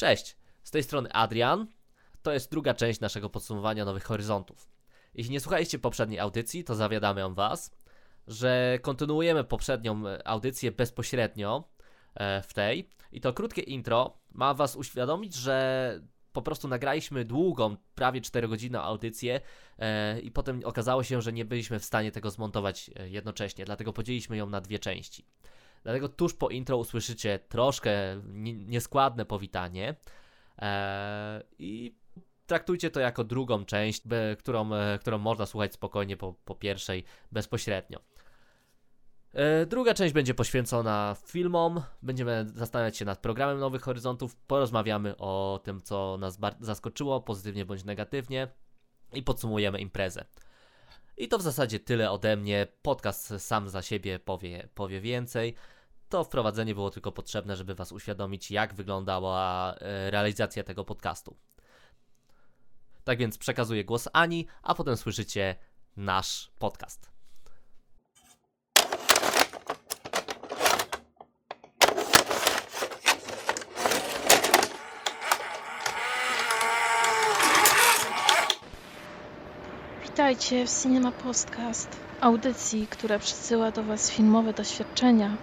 Cześć, z tej strony Adrian. To jest druga część naszego podsumowania Nowych Horyzontów. Jeśli nie słuchaliście poprzedniej audycji, to zawiadamiam Was, że kontynuujemy poprzednią e, audycję bezpośrednio e, w tej. I to krótkie intro ma Was uświadomić, że po prostu nagraliśmy długą, prawie 4 godziny audycję e, i potem okazało się, że nie byliśmy w stanie tego zmontować jednocześnie, dlatego podzieliliśmy ją na dwie części. Dlatego tuż po intro usłyszycie troszkę nieskładne powitanie i traktujcie to jako drugą część, którą, którą można słuchać spokojnie po, po pierwszej bezpośrednio. E, druga część będzie poświęcona filmom. Będziemy zastanawiać się nad programem Nowych Horyzontów. Porozmawiamy o tym, co nas zaskoczyło, pozytywnie bądź negatywnie, i podsumujemy imprezę. I to w zasadzie tyle ode mnie. Podcast sam za siebie powie, powie więcej. To wprowadzenie było tylko potrzebne, żeby Was uświadomić, jak wyglądała e, realizacja tego podcastu. Tak więc przekazuję głos Ani, a potem słyszycie nasz podcast. Witajcie w Cinema Podcast, audycji, która przysyła do Was filmowe doświadczenia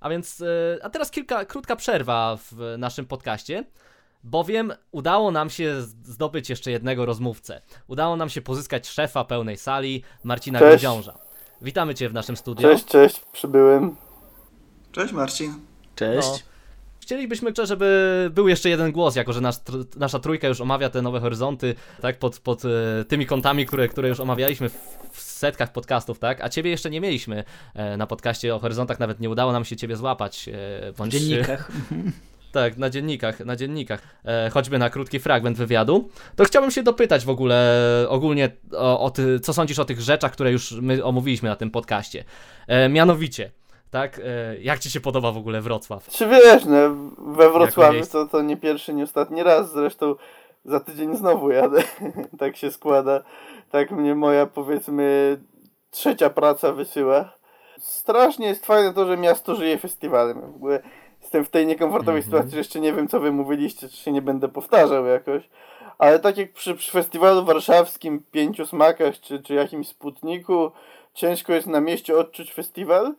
A więc, e, a teraz kilka, krótka przerwa w naszym podcaście, bowiem udało nam się zdobyć jeszcze jednego rozmówcę. Udało nam się pozyskać szefa pełnej sali, Marcina cześć. Witamy Cię w naszym studiu. Cześć, cześć, przybyłem. Cześć Marcin. Cześć. No, chcielibyśmy, żeby był jeszcze jeden głos, jako że nasz, nasza trójka już omawia te nowe horyzonty, tak, pod, pod e, tymi kątami, które, które już omawialiśmy w, w setkach podcastów, tak, a ciebie jeszcze nie mieliśmy e, na podcaście o horyzontach, nawet nie udało nam się ciebie złapać. E, bądź... W dziennikach. Tak, na dziennikach, na dziennikach, e, choćby na krótki fragment wywiadu, to chciałbym się dopytać w ogóle ogólnie o, o ty, co sądzisz o tych rzeczach, które już my omówiliśmy na tym podcaście. E, mianowicie, tak? E, jak ci się podoba w ogóle Wrocław? Czy wiesz, no, we Wrocławiu to, to nie pierwszy, nie ostatni raz, zresztą za tydzień znowu jadę. tak się składa. Tak mnie moja, powiedzmy, trzecia praca wysyła. Strasznie jest fajne to, że miasto żyje festiwalem. W ogóle jestem w tej niekomfortowej mm -hmm. sytuacji, że jeszcze nie wiem, co wy mówiliście, czy się nie będę powtarzał jakoś. Ale tak jak przy, przy festiwalu warszawskim, Pięciu Smakach, czy, czy jakimś Sputniku, ciężko jest na mieście odczuć festiwal,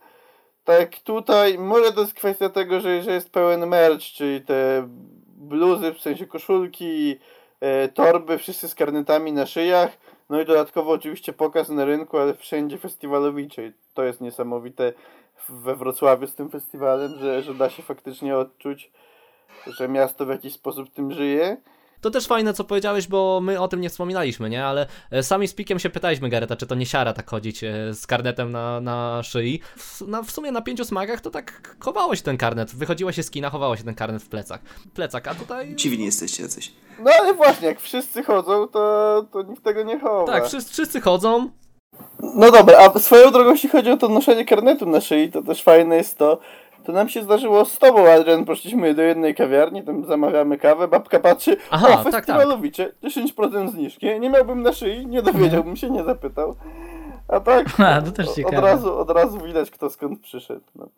tak tutaj, może to jest kwestia tego, że, że jest pełen merch, czyli te bluzy, w sensie koszulki, e, torby, wszyscy z karnetami na szyjach, no i dodatkowo oczywiście pokaz na rynku, ale wszędzie festiwalowicze. to jest niesamowite we Wrocławiu z tym festiwalem, że, że da się faktycznie odczuć, że miasto w jakiś sposób tym żyje. To też fajne, co powiedziałeś, bo my o tym nie wspominaliśmy, nie? Ale e, sami z Pikiem się pytaliśmy Gareta, czy to nie siara tak chodzić e, z karnetem na, na szyi. W, na, w sumie na pięciu smakach to tak chowało się ten karnet. Wychodziło się z kina, chowało się ten karnet w plecach. Plecak, a tutaj... Dziwni jesteście jacyś. No ale właśnie, jak wszyscy chodzą, to, to nikt tego nie chowa. Tak, wszyscy, wszyscy chodzą, no dobra, a swoją drogą, jeśli chodzi o to noszenie karnetu na szyi, to też fajne jest to, to nam się zdarzyło z tobą, Adrian, poszliśmy do jednej kawiarni, tam zamawiamy kawę, babka patrzy, Aha, o, tak, festiwalowicze, tak. 10% zniżki, nie miałbym na szyi, nie dowiedziałbym się, nie zapytał. A tak, A, to też ciekawe. od, razu, od razu widać, kto skąd przyszedł. No.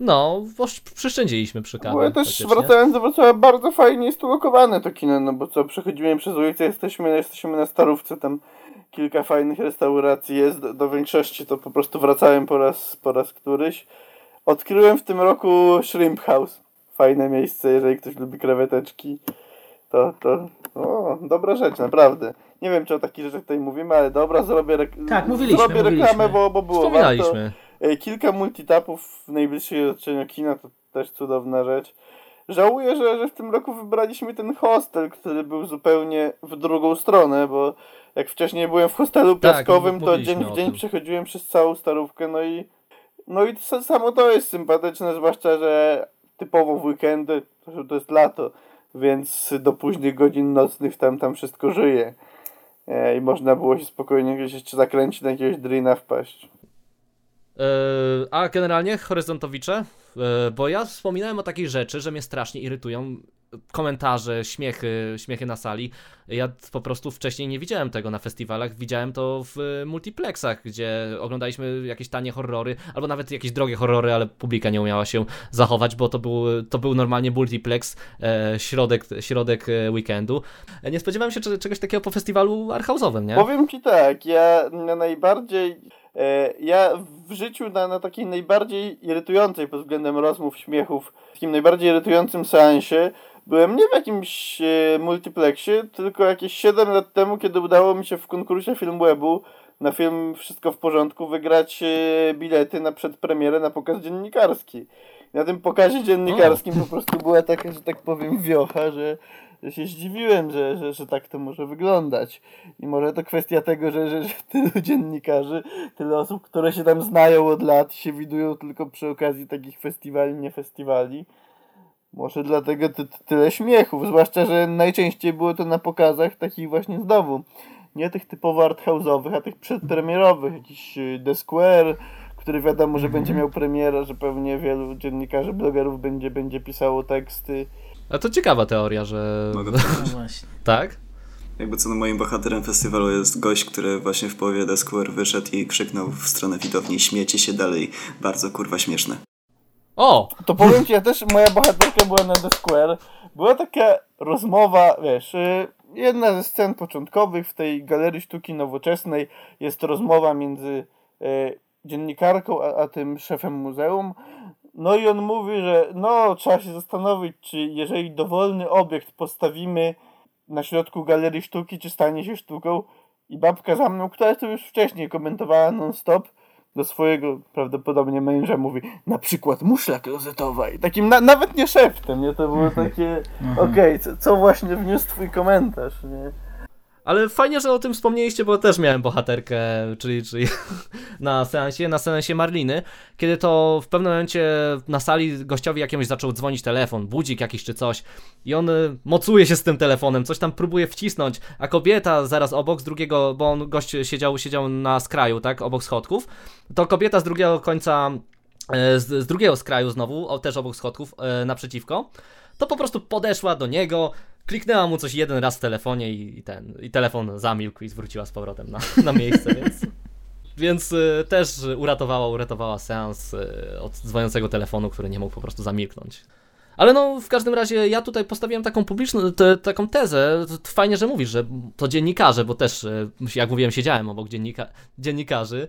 No, przyszczędziliśmy przy kawie. Bo też wracając do Wrocławia, bardzo fajnie jest tu lokowane to kino, no bo co, przechodzimy przez ulicę, jesteśmy, jesteśmy na Starówce, tam kilka fajnych restauracji jest, do, do większości to po prostu wracałem po raz, po raz któryś. Odkryłem w tym roku Shrimp House. fajne miejsce, jeżeli ktoś lubi kreweteczki. To, to o, dobra rzecz, naprawdę. Nie wiem, czy o takich rzeczach tutaj mówimy, ale dobra, zrobię, rek- Tak, mówiliśmy, zrobię mówiliśmy. reklamę, bo, bo było warto. E, Kilka multitapów w najbliższej otoczeniu kina to też cudowna rzecz. Żałuję, że, że w tym roku wybraliśmy ten hostel, który był zupełnie w drugą stronę, bo jak wcześniej byłem w hostelu Tak, piaskowym, to dzień w dzień przechodziłem przez całą starówkę, no i no i to samo to jest sympatyczne, zwłaszcza, że typowo w weekendy, to, jest lato, więc do późnych godzin nocnych tam, tam wszystko żyje. E, I można było się spokojnie gdzieś jeszcze zakręcić na jakiegoś drina wpaść. E, a generalnie horyzontowicze, E, bo ja wspominałem o takiej rzeczy, że mnie strasznie irytują komentarze, śmiechy, śmiechy na sali. Ja po prostu wcześniej nie widziałem tego na festiwalach, widziałem to w e, multiplexach, gdzie oglądaliśmy jakieś tanie horrory, albo nawet jakieś drogie horrory, ale publika nie umiała się zachować, bo to był, to był normalnie multiplex, środek, środek weekendu. Nie spodziewałem się cze- czegoś takiego po festiwalu arthouse'owym, nie? Powiem ci tak, ja na najbardziej. E, ja w życiu na, na takiej najbardziej irytującej pod względem rozmów, śmiechów, takim najbardziej irytującym seansie byłem nie w jakimś e, multiplexie, tylko jakieś 7 lat temu, kiedy udało mi się w konkursie Filmwebu na film Wszystko w porządku wygrać e, bilety na przedpremierę na pokaz dziennikarski. Na tym pokazie dziennikarskim po prostu była taka, że tak powiem, wiocha, że, że się zdziwiłem, że, że, że tak to może wyglądać. I może to kwestia tego, że, że, że tylu dziennikarzy, tyle osób, które się tam znają od lat, się widują tylko przy okazji takich festiwali, nie festiwali. Może dlatego ty, ty, tyle śmiechów, zwłaszcza, że najczęściej było to na pokazach takich właśnie znowu. Nie tych typowo arthouse'owych, a tych przedpremierowych, jakiś y, The Square, który wiadomo, że będzie miał premierę, że pewnie wielu dziennikarzy, blogerów będzie, będzie pisało teksty. A to ciekawa teoria, że... Mogę No powiedzieć. właśnie. Tak? Jakby co no moim bohaterem festiwalu jest gość, który właśnie w połowie The Square wyszedł i krzyknął w stronę widowni śmiecie się dalej. Bardzo kurwa śmieszne. O! To powiem ci, ja też, moja bohaterka była na The Square. Była taka rozmowa, wiesz, y, jedna ze scen początkowych w tej galerii sztuki nowoczesnej jest rozmowa między y, dziennikarką a, a tym szefem muzeum. No i on mówi, że no trzeba się zastanowić, czy jeżeli dowolny obiekt postawimy na środku galerii sztuki, czy stanie się sztuką. I babka za mną, która to już wcześniej komentowała non-stop, do swojego prawdopodobnie męża mówi, na przykład muszla klozetowa. I takim na, nawet nie szeptem, nie? To było takie, okej, co, co właśnie wniósł twój komentarz, nie? Ale fajnie, że o tym wspomnieliście, bo też miałem bohaterkę, czyli, czyli na seansie, na seansie Marliny, kiedy to w pewnym momencie na sali gościowi jakiemuś zaczął dzwonić telefon, budzik jakiś czy coś i on y, mocuje się z tym telefonem, coś tam próbuje wcisnąć, a kobieta zaraz obok z drugiego, bo on gość siedział, siedział na skraju, tak, obok schodków, to kobieta z drugiego końca, e, z, z drugiego skraju znowu, też obok schodków, e, naprzeciwko, to po prostu podeszła do niego, kliknęła mu coś jeden raz w telefonie i, i ten, i telefon zamilkł i zwróciła z powrotem na, na miejsce, więc... Więc y, też uratowała, uratowała seans y, od dzwoniącego telefonu, który nie mógł po prostu zamilknąć. Ale no, w każdym razie ja tutaj postawiłem taką publiczną, te, taką tezę, fajnie, że mówisz, że to dziennikarze, bo też, y, jak mówiłem, siedziałem obok dziennika, dziennikarzy.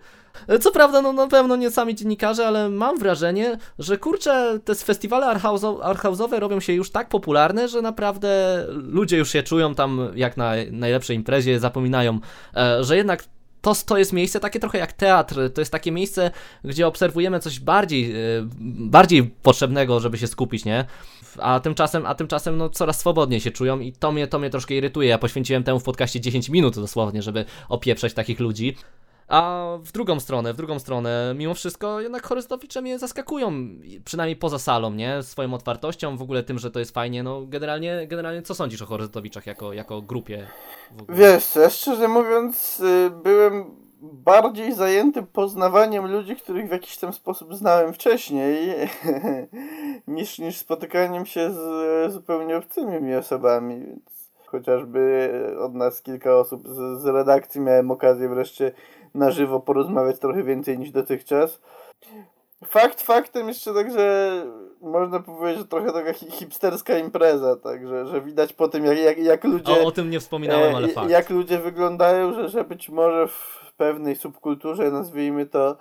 Y, Co prawda, no na pewno nie sami dziennikarze, ale mam wrażenie, że kurczę, te festiwale arthouse'o- arthouse'owe robią się już tak popularne, że naprawdę ludzie już się czują tam jak na najlepszej imprezie, zapominają, e, że jednak to, to jest miejsce takie trochę jak teatr, to jest takie miejsce, gdzie obserwujemy coś bardziej, e, bardziej potrzebnego, żeby się skupić, nie? A tymczasem, a tymczasem no, coraz swobodniej się czują i to mnie, to mnie troszkę irytuje. Ja poświęciłem temu w podcaście 10 minut dosłownie, żeby opieprzeć takich ludzi. A w drugą stronę, w drugą stronę, mimo wszystko jednak horyzontowicze mnie zaskakują, przynajmniej poza salą, nie? Swoją otwartością, w ogóle tym, że to jest fajnie, no generalnie, generalnie co sądzisz o horyzontowiczach jako, jako grupie? Wiesz, ja szczerze mówiąc, y, byłem bardziej zajęty poznawaniem ludzi, których w jakiś tam sposób znałem wcześniej, niż, niż spotykaniem się z zupełnie obcymi mi osobami, więc chociażby od nas kilka osób z, z redakcji miałem okazję wreszcie na żywo porozmawiać trochę więcej niż dotychczas. Fakt faktem jeszcze tak, że można powiedzieć, że trochę taka hi- hipsterska impreza, tak, że, widać po tym, jak, jak, jak ludzie... O, o tym nie wspominałem, ale E, fakt. Jak ludzie wyglądają, że, że być może w pewnej subkulturze, nazwijmy to,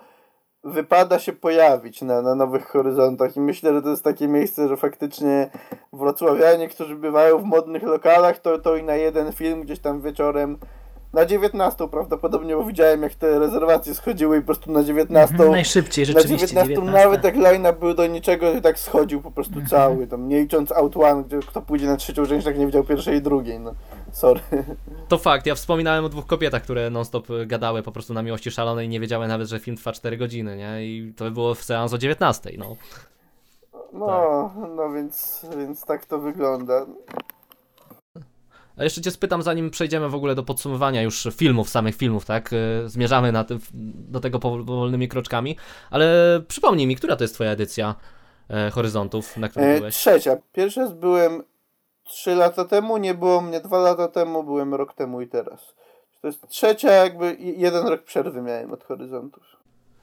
wypada się pojawić na, na Nowych Horyzontach i myślę, że to jest takie miejsce, że faktycznie wrocławianie, którzy bywają w modnych lokalach, to, to i na jeden film gdzieś tam wieczorem na 19 prawdopodobnie, bo widziałem jak te rezerwacje schodziły i po prostu na 19. Mhm, najszybciej rzeczywiście. Na 19, 19. nawet jak line był do niczego i tak schodził po prostu Mhm. cały. Tam nie licząc Out One, gdzie kto pójdzie na trzecią część, tak nie widział pierwszej i drugiej. No, sorry. To fakt, ja wspominałem o dwóch kobietach, które non-stop gadały po prostu na miłości szalonej i nie wiedziały nawet, że film trwa 4 godziny, nie? I to było w seans o 19, no. No, no więc, więc tak to wygląda. A jeszcze cię spytam, zanim przejdziemy w ogóle do podsumowania już filmów, samych filmów, tak? Y, Zmierzamy na tym, do tego powolnymi kroczkami, ale przypomnij mi, która to jest twoja edycja e, Horyzontów, na której E, byłeś? trzecia. Pierwszy raz byłem 3 lata temu, nie było mnie 2 lata temu, byłem rok temu i teraz. To jest trzecia, jakby jeden rok przerwy miałem od horyzontów.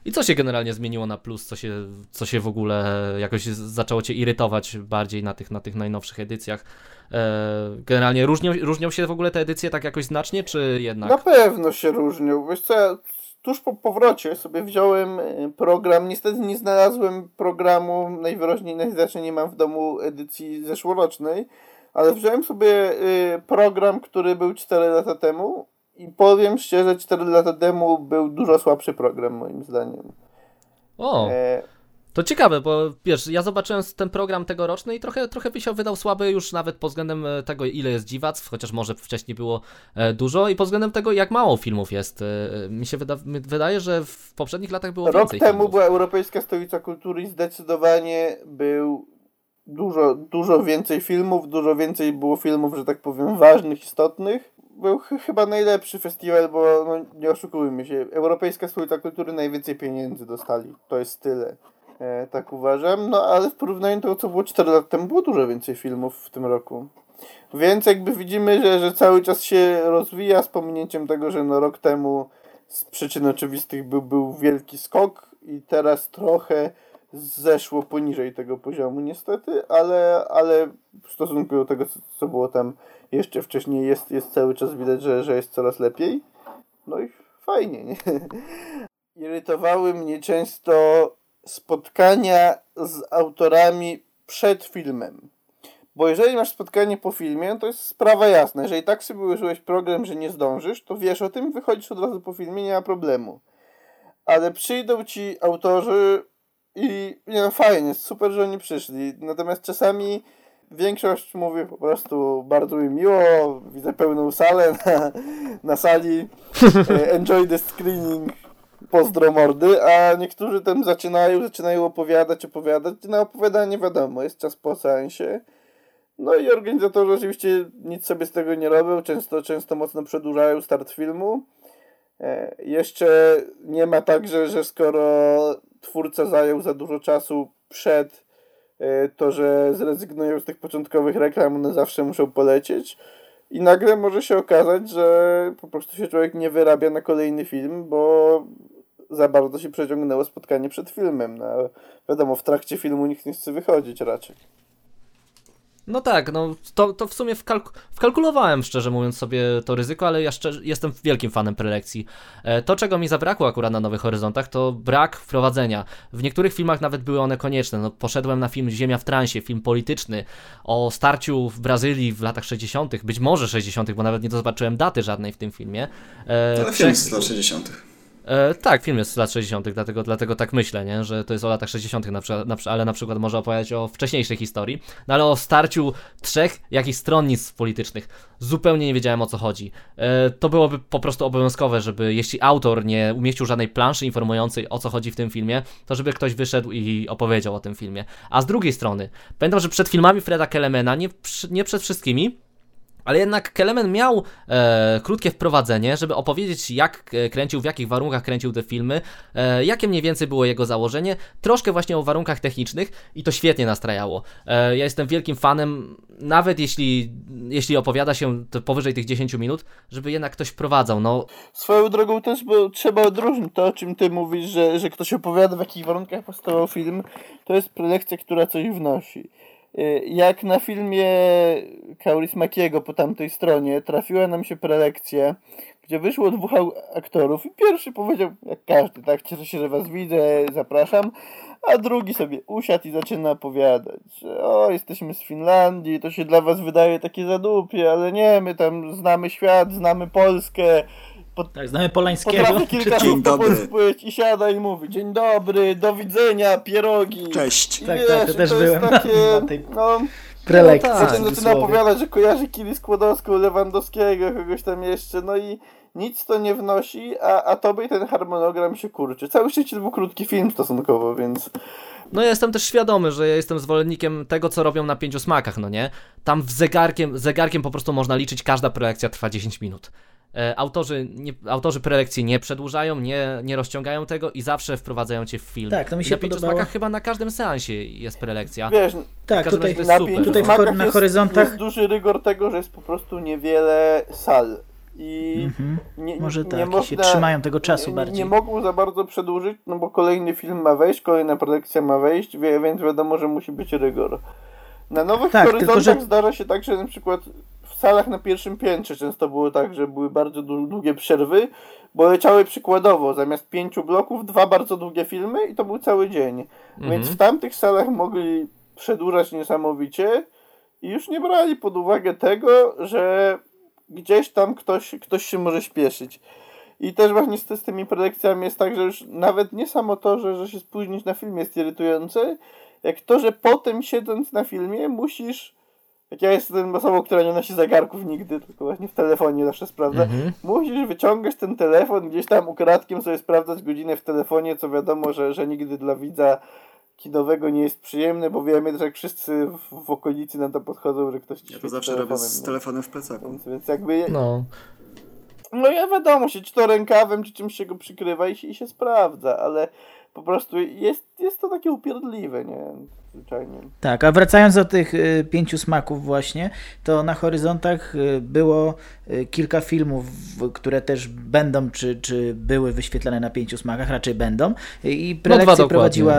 I co się generalnie zmieniło na plus? Co się, co się w ogóle jakoś zaczęło cię irytować bardziej na tych, na tych najnowszych edycjach? E, generalnie różnią, różnią się w ogóle te edycje tak jakoś znacznie, czy jednak? Na pewno się różnią. Wiesz co, ja tuż po powrocie sobie wziąłem e, program. Niestety nie znalazłem programu, najwyraźniej najzwyczajniej nie mam w domu edycji zeszłorocznej, ale wziąłem sobie e, program, który był 4 lata temu i powiem szczerze, 4 lata temu był dużo słabszy program moim zdaniem. O, E, to ciekawe, bo wiesz, ja zobaczyłem ten program tegoroczny i trochę, trochę mi się wydał słaby już nawet pod względem e, tego, ile jest dziwactw, chociaż może wcześniej było e, dużo i pod względem tego, jak mało filmów jest. E, mi się wyda mi wydaje, że w poprzednich latach było Rok więcej temu filmów. była Europejska Stolica Kultury i zdecydowanie był dużo, dużo więcej filmów, dużo więcej było filmów, że tak powiem, ważnych, istotnych. Był ch- chyba najlepszy festiwal, bo no, nie oszukujmy się, Europejska Stolica Kultury najwięcej pieniędzy dostali. To jest tyle. E, tak uważam. No ale w porównaniu do tego, co było 4 lata temu, było dużo więcej filmów w tym roku. Więc jakby widzimy, że, że cały czas się rozwija z pominięciem tego, że no rok temu z przyczyn oczywistych był, był wielki skok i teraz trochę zeszło poniżej tego poziomu niestety, ale, ale w stosunku do tego, co, co było tam jeszcze wcześniej, jest, jest cały czas widać, że, że jest coraz lepiej. No i fajnie, nie? Irytowały mnie często spotkania z autorami przed filmem. Bo jeżeli masz spotkanie po filmie, to jest sprawa jasna. Jeżeli tak sobie ułożyłeś program, że nie zdążysz, to wiesz o tym, wychodzisz od razu po filmie, nie ma problemu. Ale przyjdą ci autorzy i nie no fajnie, super, że oni przyszli. Natomiast czasami większość mówi po prostu bardzo mi miło, widzę pełną salę na, na sali, e, enjoy the screening, pozdro mordy, a niektórzy tam zaczynają, zaczynają opowiadać, opowiadać. Na opowiadanie wiadomo, jest czas po seansie. No i organizatorzy oczywiście nic sobie z tego nie robią, często, często mocno przedłużają start filmu. E, jeszcze nie ma tak, że, że skoro twórca zajął za dużo czasu przed e, to, że zrezygnują z tych początkowych reklam, one zawsze muszą polecieć. I nagle może się okazać, że po prostu się człowiek nie wyrabia na kolejny film, bo za bardzo się przeciągnęło spotkanie przed filmem. No, wiadomo, w trakcie filmu nikt nie chce wychodzić raczej. No tak, no to, to w sumie wkalk wkalkulowałem, szczerze mówiąc, sobie to ryzyko, ale ja szczerze, jestem wielkim fanem prelekcji. E, to, czego mi zabrakło akurat na Nowych Horyzontach, to brak wprowadzenia. W niektórych filmach nawet były one konieczne. No, poszedłem na film Ziemia w transie, film polityczny o starciu w Brazylii w latach 60., być może 60., bo nawet nie zobaczyłem daty żadnej w tym filmie. E, Ale film z lat 60. E, tak, film jest z lat 60., dlatego, dlatego tak myślę, nie? że to jest o latach 60., na przykład, na, ale na przykład może opowiadać o wcześniejszej historii. No ale o starciu trzech jakichś stronnictw politycznych zupełnie nie wiedziałem o co chodzi. E, to byłoby po prostu obowiązkowe, żeby jeśli autor nie umieścił żadnej planszy informującej o co chodzi w tym filmie, to żeby ktoś wyszedł i opowiedział o tym filmie. A z drugiej strony, pamiętam, że przed filmami Freda Kelemena, nie, nie przed wszystkimi, ale jednak Kelemen miał e, krótkie wprowadzenie, żeby opowiedzieć, jak e, kręcił, w jakich warunkach kręcił te filmy, e, jakie mniej więcej było jego założenie, troszkę właśnie o warunkach technicznych i to świetnie nastrajało. E, ja jestem wielkim fanem, nawet jeśli, jeśli opowiada się powyżej tych 10 minut, żeby jednak ktoś wprowadzał. No, Swoją drogą też, bo trzeba odróżnić to, o czym ty mówisz, że, że ktoś opowiada, w jakich warunkach powstawał film, to jest prelekcja, która coś wnosi. Y, Jak na filmie Kaurismakiego po tamtej stronie trafiła nam się prelekcja, gdzie wyszło dwóch aktorów i pierwszy powiedział, jak każdy, tak, cieszę się, że was widzę, zapraszam, a drugi sobie usiadł i zaczyna opowiadać, że o, jesteśmy z Finlandii, to się dla was wydaje takie zadupie, ale nie, my tam znamy świat, znamy Polskę, pod... Tak, znamy Polańskiego. Potrafi kilka słów po i siada i mówi dzień dobry, do widzenia, pierogi. Cześć. I tak, wiesz, tak, to też to byłem takie, na tej no, prelekcji. No tak, zaczyna opowiadać, że kojarzy Kili Skłodowską, Lewandowskiego, kogoś tam jeszcze, no i nic to nie wnosi, a, a tobie ten harmonogram się kurczy. Cały szczęście to był krótki film stosunkowo, więc... No ja jestem też świadomy, że ja jestem zwolennikiem tego, co robią na pięciu smakach, no nie? Tam w zegarkiem, zegarkiem po prostu można liczyć, każda prelekcja trwa 10 minut. E, autorzy, nie, autorzy prelekcji nie przedłużają, nie, nie rozciągają tego i zawsze wprowadzają cię w film. Tak, to mi się na pięciu podobało. chyba na każdym seansie jest prelekcja. Wiesz, tak, tutaj, na super. tutaj w, na horyzontach jest duży rygor tego, że jest po prostu niewiele sal. I mhm. nie, Może nie tak, można, się trzymają tego czasu nie, bardziej. Nie mogą za bardzo przedłużyć, no bo kolejny film ma wejść, kolejna prelekcja ma wejść, więc wiadomo, że musi być rygor. Na nowych tak, horyzontach tylko, że... zdarza się tak, że na przykład salach na pierwszym piętrze często było tak, że były bardzo długie przerwy, bo leciały przykładowo zamiast pięciu bloków dwa bardzo długie filmy i to był cały dzień. Mhm. Więc w tamtych salach mogli przedłużać niesamowicie i już nie brali pod uwagę tego, że gdzieś tam ktoś, ktoś się może śpieszyć. I też właśnie z, z tymi prelekcjami jest tak, że już nawet nie samo to, że, że się spóźnić na film jest irytujące, jak to, że potem siedząc na filmie musisz jak ja jestem osobą, która nie nosi zegarków nigdy, tylko właśnie w telefonie zawsze sprawdza, mhm. musisz wyciągać ten telefon, gdzieś tam ukradkiem sobie sprawdzać godzinę w telefonie, co wiadomo, że, że nigdy dla widza kinowego nie jest przyjemne, bo wiemy, że jak wszyscy w, w okolicy na to podchodzą, że ktoś ci Ja to zawsze robię z telefonem w plecaku. Więc, więc jakby... No. No ja wiadomo, się czy to rękawem, czy czymś się go przykrywa i się, i się sprawdza, ale po prostu jest, jest to takie upierdliwe, nie? Zwyczajnie. Tak, a wracając do tych y, pięciu smaków właśnie, to na horyzontach y, było y, kilka filmów, które też będą, czy, czy były wyświetlane na pięciu smakach, raczej będą. I no, prelekcję no prowadziła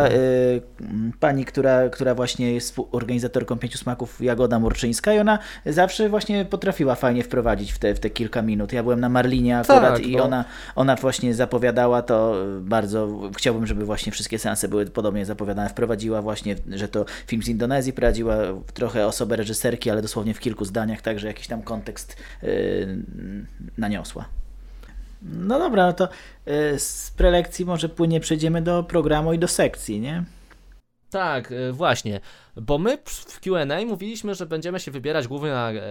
pani, która, która właśnie jest organizatorką pięciu smaków, Jagoda Murczyńska i ona zawsze właśnie potrafiła fajnie wprowadzić w te, w te kilka minut. Ja byłem na Marlinie akurat tak, i no. ona, ona właśnie zapowiadała to bardzo, chciałbym, żeby właśnie wszystkie seanse były podobnie zapowiadane, wprowadziła właśnie że to film z Indonezji, prowadziła trochę osobę reżyserki, ale dosłownie w kilku zdaniach, także jakiś tam kontekst yy, naniosła. No dobra, no to yy, z prelekcji może płynnie przejdziemy do programu i do sekcji, nie? Tak, yy, właśnie, bo my w Q&A mówiliśmy, że będziemy się wybierać głównie na yy,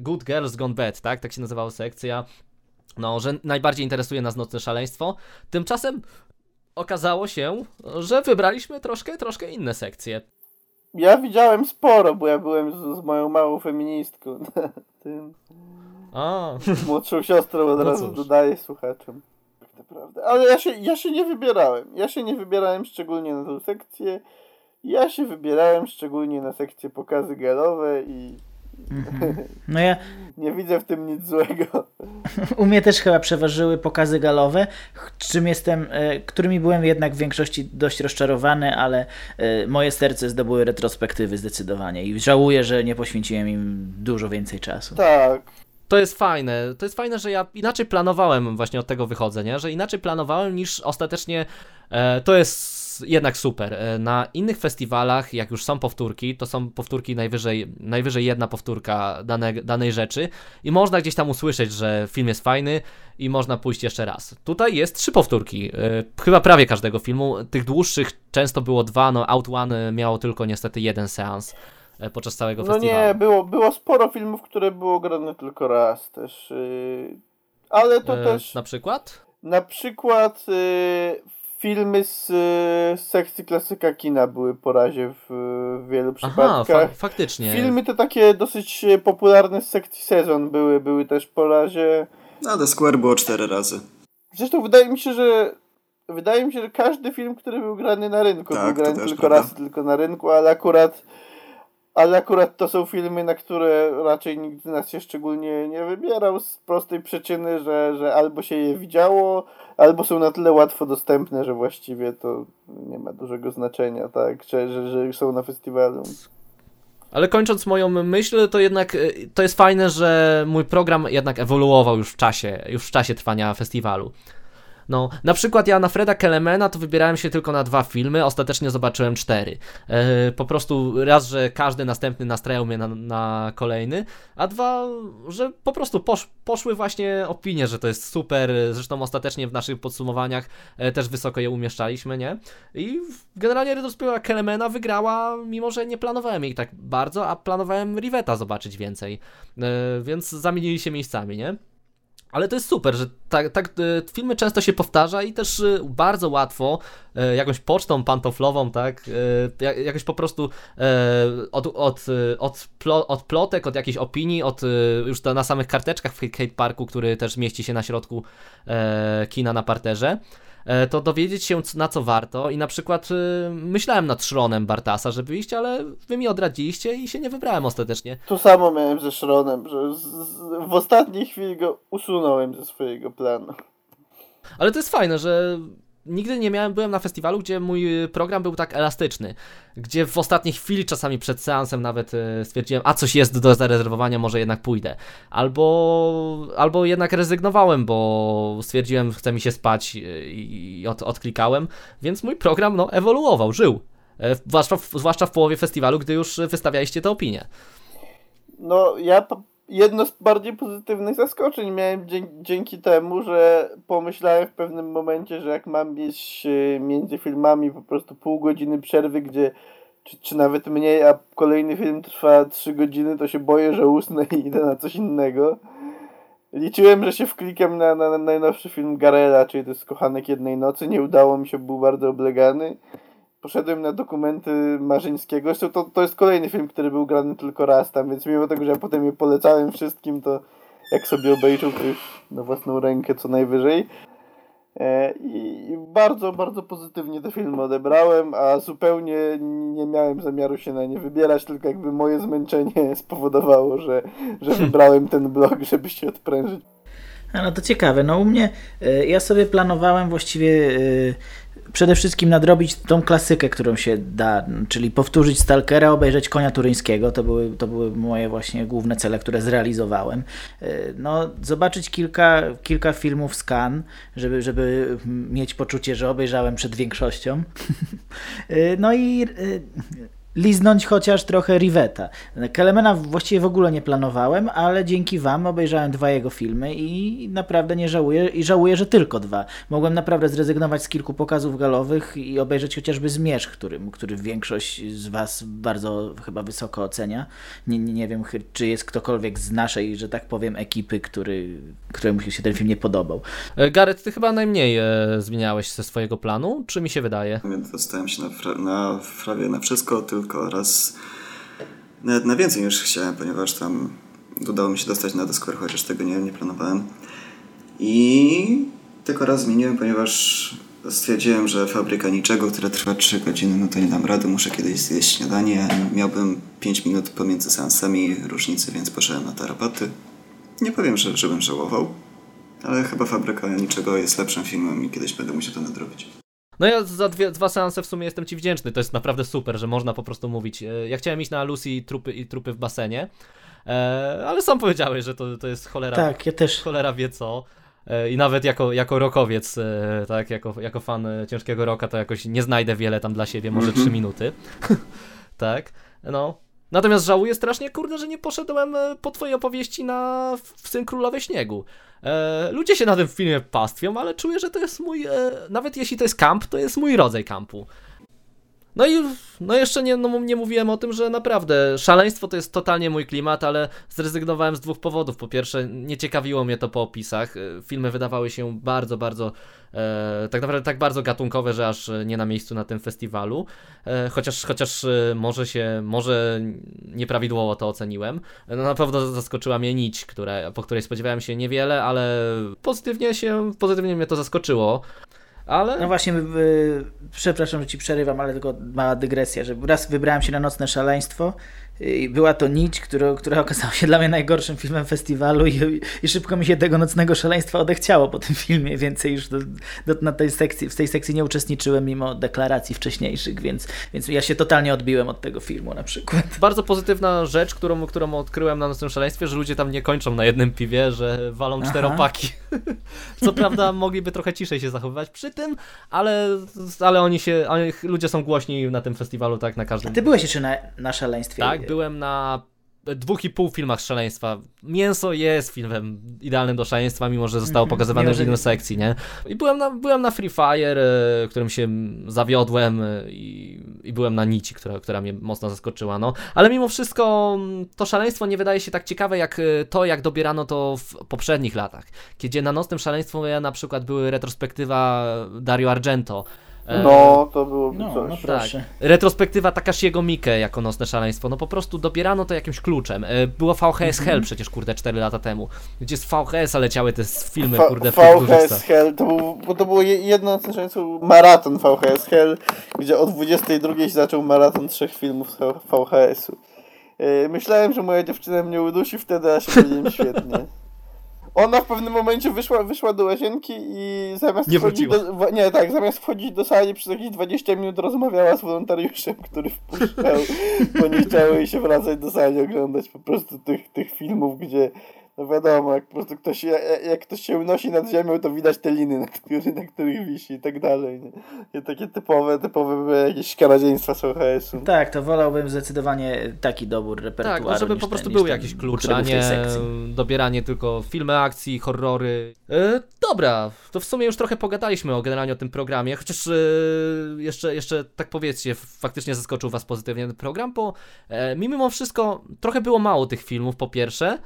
Good Girls Gone Bad, tak? Tak się nazywała sekcja. No, że najbardziej interesuje nas nocne szaleństwo. Tymczasem okazało się, że wybraliśmy troszkę, troszkę inne sekcje. Ja widziałem sporo, bo ja byłem z, z moją małą feministką. Tym. A. Młodszą siostrą od no razu cóż. dodaję słuchaczom. Tak naprawdę. Ale ja się, ja się nie wybierałem. Ja się nie wybierałem szczególnie na tę sekcję. Ja się wybierałem szczególnie na sekcję pokazy galowe i Mhm. No ja... Nie widzę w tym nic złego. U mnie też chyba przeważyły pokazy galowe, czym jestem, e, którymi byłem jednak w większości dość rozczarowany, ale e, moje serce zdobyły retrospektywy zdecydowanie i żałuję, że nie poświęciłem im dużo więcej czasu. Tak. To jest fajne. To jest fajne, że ja inaczej planowałem właśnie od tego wychodzę, nie? że inaczej planowałem niż ostatecznie e, to jest jednak super. E, na innych festiwalach, jak już są powtórki, to są powtórki najwyżej, najwyżej jedna powtórka dane, danej rzeczy i można gdzieś tam usłyszeć, że film jest fajny i można pójść jeszcze raz. Tutaj jest trzy powtórki, e, chyba prawie każdego filmu. Tych dłuższych często było dwa, no Out One miało tylko niestety jeden seans e, podczas całego no festiwalu. No nie, było, było sporo filmów, które było grane tylko raz też. Yy, ale to e, też. Na przykład? Na przykład yy, filmy z, z sekcji klasyka kina były po razie w, w wielu przypadkach. Aha, fa faktycznie. Filmy te takie dosyć popularne z sekcji sezon były, były też po razie. No, The Square było cztery razy. Zresztą wydaje mi się, że wydaje mi się, że każdy film, który był grany na rynku, tak, był grany tylko raz, tylko na rynku, ale akurat ale akurat to są filmy, na które raczej nikt z nas się szczególnie nie wybierał z prostej przyczyny, że, że albo się je widziało, albo są na tyle łatwo dostępne, że właściwie to nie ma dużego znaczenia, tak, że, że, że są na festiwalu. Ale kończąc moją myśl, to jednak to jest fajne, że mój program jednak ewoluował już w czasie, już w czasie trwania festiwalu. No, na przykład ja na Freda Kelemena to wybierałem się tylko na dwa filmy, ostatecznie zobaczyłem cztery. E, po prostu raz, że każdy następny nastrajał mnie na, na kolejny, a dwa, że po prostu posz, poszły właśnie opinie, że to jest super, zresztą ostatecznie w naszych podsumowaniach e, też wysoko je umieszczaliśmy, nie? I generalnie retrospektywa Kelemena wygrała, mimo że nie planowałem jej tak bardzo, a planowałem Riveta zobaczyć więcej, e, więc zamienili się miejscami, nie? Ale to jest super, że tak, tak e, filmy często się powtarza i też e, bardzo łatwo e, jakąś pocztą pantoflową, tak, jakoś po prostu od, od, od, od plotek, od jakiejś opinii, od już na samych karteczkach w Hate Parku, który też mieści się na środku kina na parterze, to dowiedzieć się na co warto i na przykład y, myślałem nad Szronem Bartasa, żeby iść, ale wy mi odradziliście i się nie wybrałem ostatecznie. To samo miałem ze Szronem, że w ostatniej chwili go usunąłem ze swojego planu. Ale to jest fajne, że nigdy nie miałem, byłem na festiwalu, gdzie mój program był tak elastyczny, gdzie w ostatniej chwili, czasami przed seansem nawet e, stwierdziłem, a coś jest do zarezerwowania, może jednak pójdę. Albo, albo jednak rezygnowałem, bo stwierdziłem, chce mi się spać i od, odklikałem, więc mój program no, ewoluował, żył. E, zwłaszcza w, zwłaszcza w połowie festiwalu, gdy już wystawialiście te opinie. No, ja jedno z bardziej pozytywnych zaskoczeń miałem dzięki temu, że pomyślałem w pewnym momencie, że jak mam mieć e, między filmami po prostu pół godziny przerwy, gdzie czy, czy nawet mniej, a kolejny film trwa 3 godziny, to się boję, że usnę i idę na coś innego. Liczyłem, że się wklikam na, na, na najnowszy film Garela, czyli to jest Kochanek Jednej Nocy. Nie udało mi się, był bardzo oblegany poszedłem na dokumenty Marzyńskiego. Zresztą to, to jest kolejny film, który był grany tylko raz tam, więc mimo tego, że ja potem je polecałem wszystkim, to jak sobie obejrzał, to już na własną rękę co najwyżej. E, I bardzo, bardzo pozytywnie te filmy odebrałem, a zupełnie nie miałem zamiaru się na nie wybierać, tylko jakby moje zmęczenie spowodowało, że, że wybrałem ten blog, żeby się odprężyć. No to ciekawe. No u mnie e, ja sobie planowałem właściwie e, przede wszystkim nadrobić tą klasykę, którą się da, czyli powtórzyć Stalkera, obejrzeć Konia Turyńskiego. To były, to były moje właśnie główne cele, które zrealizowałem. E, no, zobaczyć kilka, kilka filmów z żeby, żeby mieć poczucie, że obejrzałem przed większością. no i liznąć chociaż trochę Riveta. Kelemena właściwie w ogóle nie planowałem, ale dzięki wam obejrzałem dwa jego filmy i naprawdę nie żałuję i żałuję, że tylko dwa. Mogłem naprawdę zrezygnować z kilku pokazów galowych i obejrzeć chociażby Zmierzch, który, który większość z was bardzo chyba wysoko ocenia. Nie, nie, nie wiem, czy jest ktokolwiek z naszej, że tak powiem, ekipy, który, któremu się ten film nie podobał. E, Gareth, ty chyba najmniej e, zmieniałeś ze swojego planu, czy mi się wydaje? Dostałem się na, na prawie na wszystko, tylko tylko raz nawet na więcej niż chciałem, ponieważ tam udało mi się dostać na Discord, chociaż tego nie, nie planowałem. I tylko raz zmieniłem, ponieważ stwierdziłem, że fabryka niczego, która trwa 3 godziny, no to nie dam rady, muszę kiedyś zjeść śniadanie. Miałbym 5 minut pomiędzy seansami różnicy, więc poszedłem na tarapaty. Nie powiem, że, żebym żałował, ale chyba fabryka niczego jest lepszym filmem i kiedyś będę musiał to nadrobić. No ja za dwie, dwa seanse w sumie jestem ci wdzięczny. To jest naprawdę super, że można po prostu mówić. E, ja chciałem iść na Lucy i trupy, i trupy w basenie, e, ale sam powiedziałeś, że to, to jest cholera. Tak, ja też. Cholera wie co. E, I nawet jako, jako rokowiec, tak, jako, jako fan ciężkiego roka, to jakoś nie znajdę wiele tam dla siebie, może 3 mhm. minuty. tak, no. Natomiast żałuję strasznie, kurde, że nie poszedłem po twojej opowieści na w Syn Królowej Śniegu. E, ludzie się na tym filmie pastwią, ale czuję, że to jest mój, e, nawet jeśli to jest kamp, to jest mój rodzaj kampu. No i no jeszcze nie, no nie mówiłem o tym, że naprawdę szaleństwo to jest totalnie mój klimat, ale zrezygnowałem z dwóch powodów. Po pierwsze, nie ciekawiło mnie to po opisach. E, filmy wydawały się bardzo, bardzo, tak naprawdę tak bardzo gatunkowe, że aż nie na miejscu na tym festiwalu. E, chociaż, chociaż e, może się, może nieprawidłowo to oceniłem. No na pewno zaskoczyła mnie nić, które, po której spodziewałem się niewiele, ale pozytywnie się, pozytywnie mnie to zaskoczyło. Ale... No właśnie, przepraszam, że ci przerywam, ale tylko mała dygresja, że raz wybrałem się na Nocne Szaleństwo była to Nić, która, która okazała się dla mnie najgorszym filmem festiwalu i, i szybko mi się tego nocnego szaleństwa odechciało po tym filmie. Więcej już do, do, na tej sekcji, w tej sekcji nie uczestniczyłem mimo deklaracji wcześniejszych, więc, więc ja się totalnie odbiłem od tego filmu na przykład. Bardzo pozytywna rzecz, którą, którą odkryłem na nocnym szaleństwie, że ludzie tam nie kończą na jednym piwie, że walą czteropaki. Co prawda mogliby trochę ciszej się zachowywać przy tym, ale, ale oni się, oni, ludzie są głośni na tym festiwalu, tak, na każdym. A ty byłeś jeszcze na, na szaleństwie? Tak, byłem na dwóch i pół filmach szaleństwa. Mięso jest filmem idealnym do szaleństwa, mimo że zostało mm -hmm, pokazywane w innej sekcji, nie? I byłem na, byłem na Free Fire, e, którym się zawiodłem e, i, i byłem na Nici, która, która mnie mocno zaskoczyła, no. Ale mimo wszystko to szaleństwo nie wydaje się tak ciekawe, jak e, to, jak dobierano to w poprzednich latach. Kiedy na nocnym szaleństwie na przykład były retrospektywa Dario Argento, no, to byłoby no, coś. No proszę. Tak. Retrospektywa Takashiego Mike jako Nocne Szaleństwo. No po prostu dobierano to jakimś kluczem. E, było VHS. Hell przecież, kurde, 4 lata temu. Gdzie z VHS-a leciały te filmy, Fa kurde, w VHS Hell, to, był, bo to było jedno z maraton VHS Hell, gdzie o 22 zaczął maraton trzech filmów z VHS-u. E, myślałem, że moja dziewczyna mnie udusi wtedy, a się świetnie. Ona w pewnym momencie wyszła, wyszła do łazienki i zamiast nie wchodzić do, Nie, tak, zamiast wchodzić do sali przez jakieś 20 minut rozmawiała z wolontariuszem, który wpuszczał, bo nie chciało jej się wracać do sali oglądać po prostu tych, tych filmów, gdzie no wiadomo, jak po prostu ktoś, jak ktoś się unosi nad ziemią, to widać te liny, na, który, na których wisi i tak dalej. Nie? I takie typowe, typowe jakieś karadziejstwa z OHS-u. Tak, to wolałbym zdecydowanie taki dobór repertuaru. Tak, no żeby po prostu ten, były jakieś klucze, a nie dobieranie tylko filmy akcji, horrory. E, dobra, to w sumie już trochę pogadaliśmy o generalnie o tym programie, chociaż e, jeszcze, jeszcze tak powiedzcie, faktycznie zaskoczył was pozytywnie ten program, bo e, mimo wszystko trochę było mało tych filmów, po pierwsze,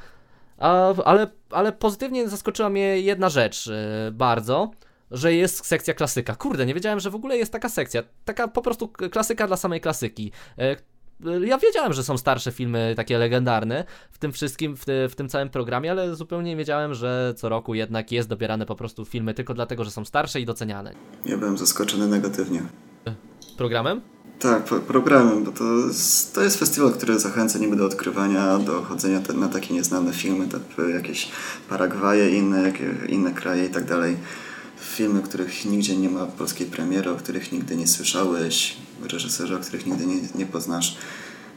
a, ale, ale pozytywnie zaskoczyła mnie jedna rzecz yy, bardzo, że jest sekcja klasyka. Kurde, nie wiedziałem, że w ogóle jest taka sekcja. Taka po prostu klasyka dla samej klasyki. Yy, ja wiedziałem, że są starsze filmy takie legendarne w tym wszystkim, w, w, tym całym programie, ale zupełnie nie wiedziałem, że co roku jednak jest dobierane po prostu filmy tylko dlatego, że są starsze i doceniane. Ja byłem zaskoczony negatywnie. Programem? Tak, programem, bo to, to jest festiwal, który zachęca niby do odkrywania, do chodzenia te, na takie nieznane filmy, te, jakieś Paragwaje, inne, inne kraje i tak dalej. Filmy, których nigdzie nie ma polskiej premiery, o których nigdy nie słyszałeś, reżyserzy, o których nigdy nie, nie poznasz.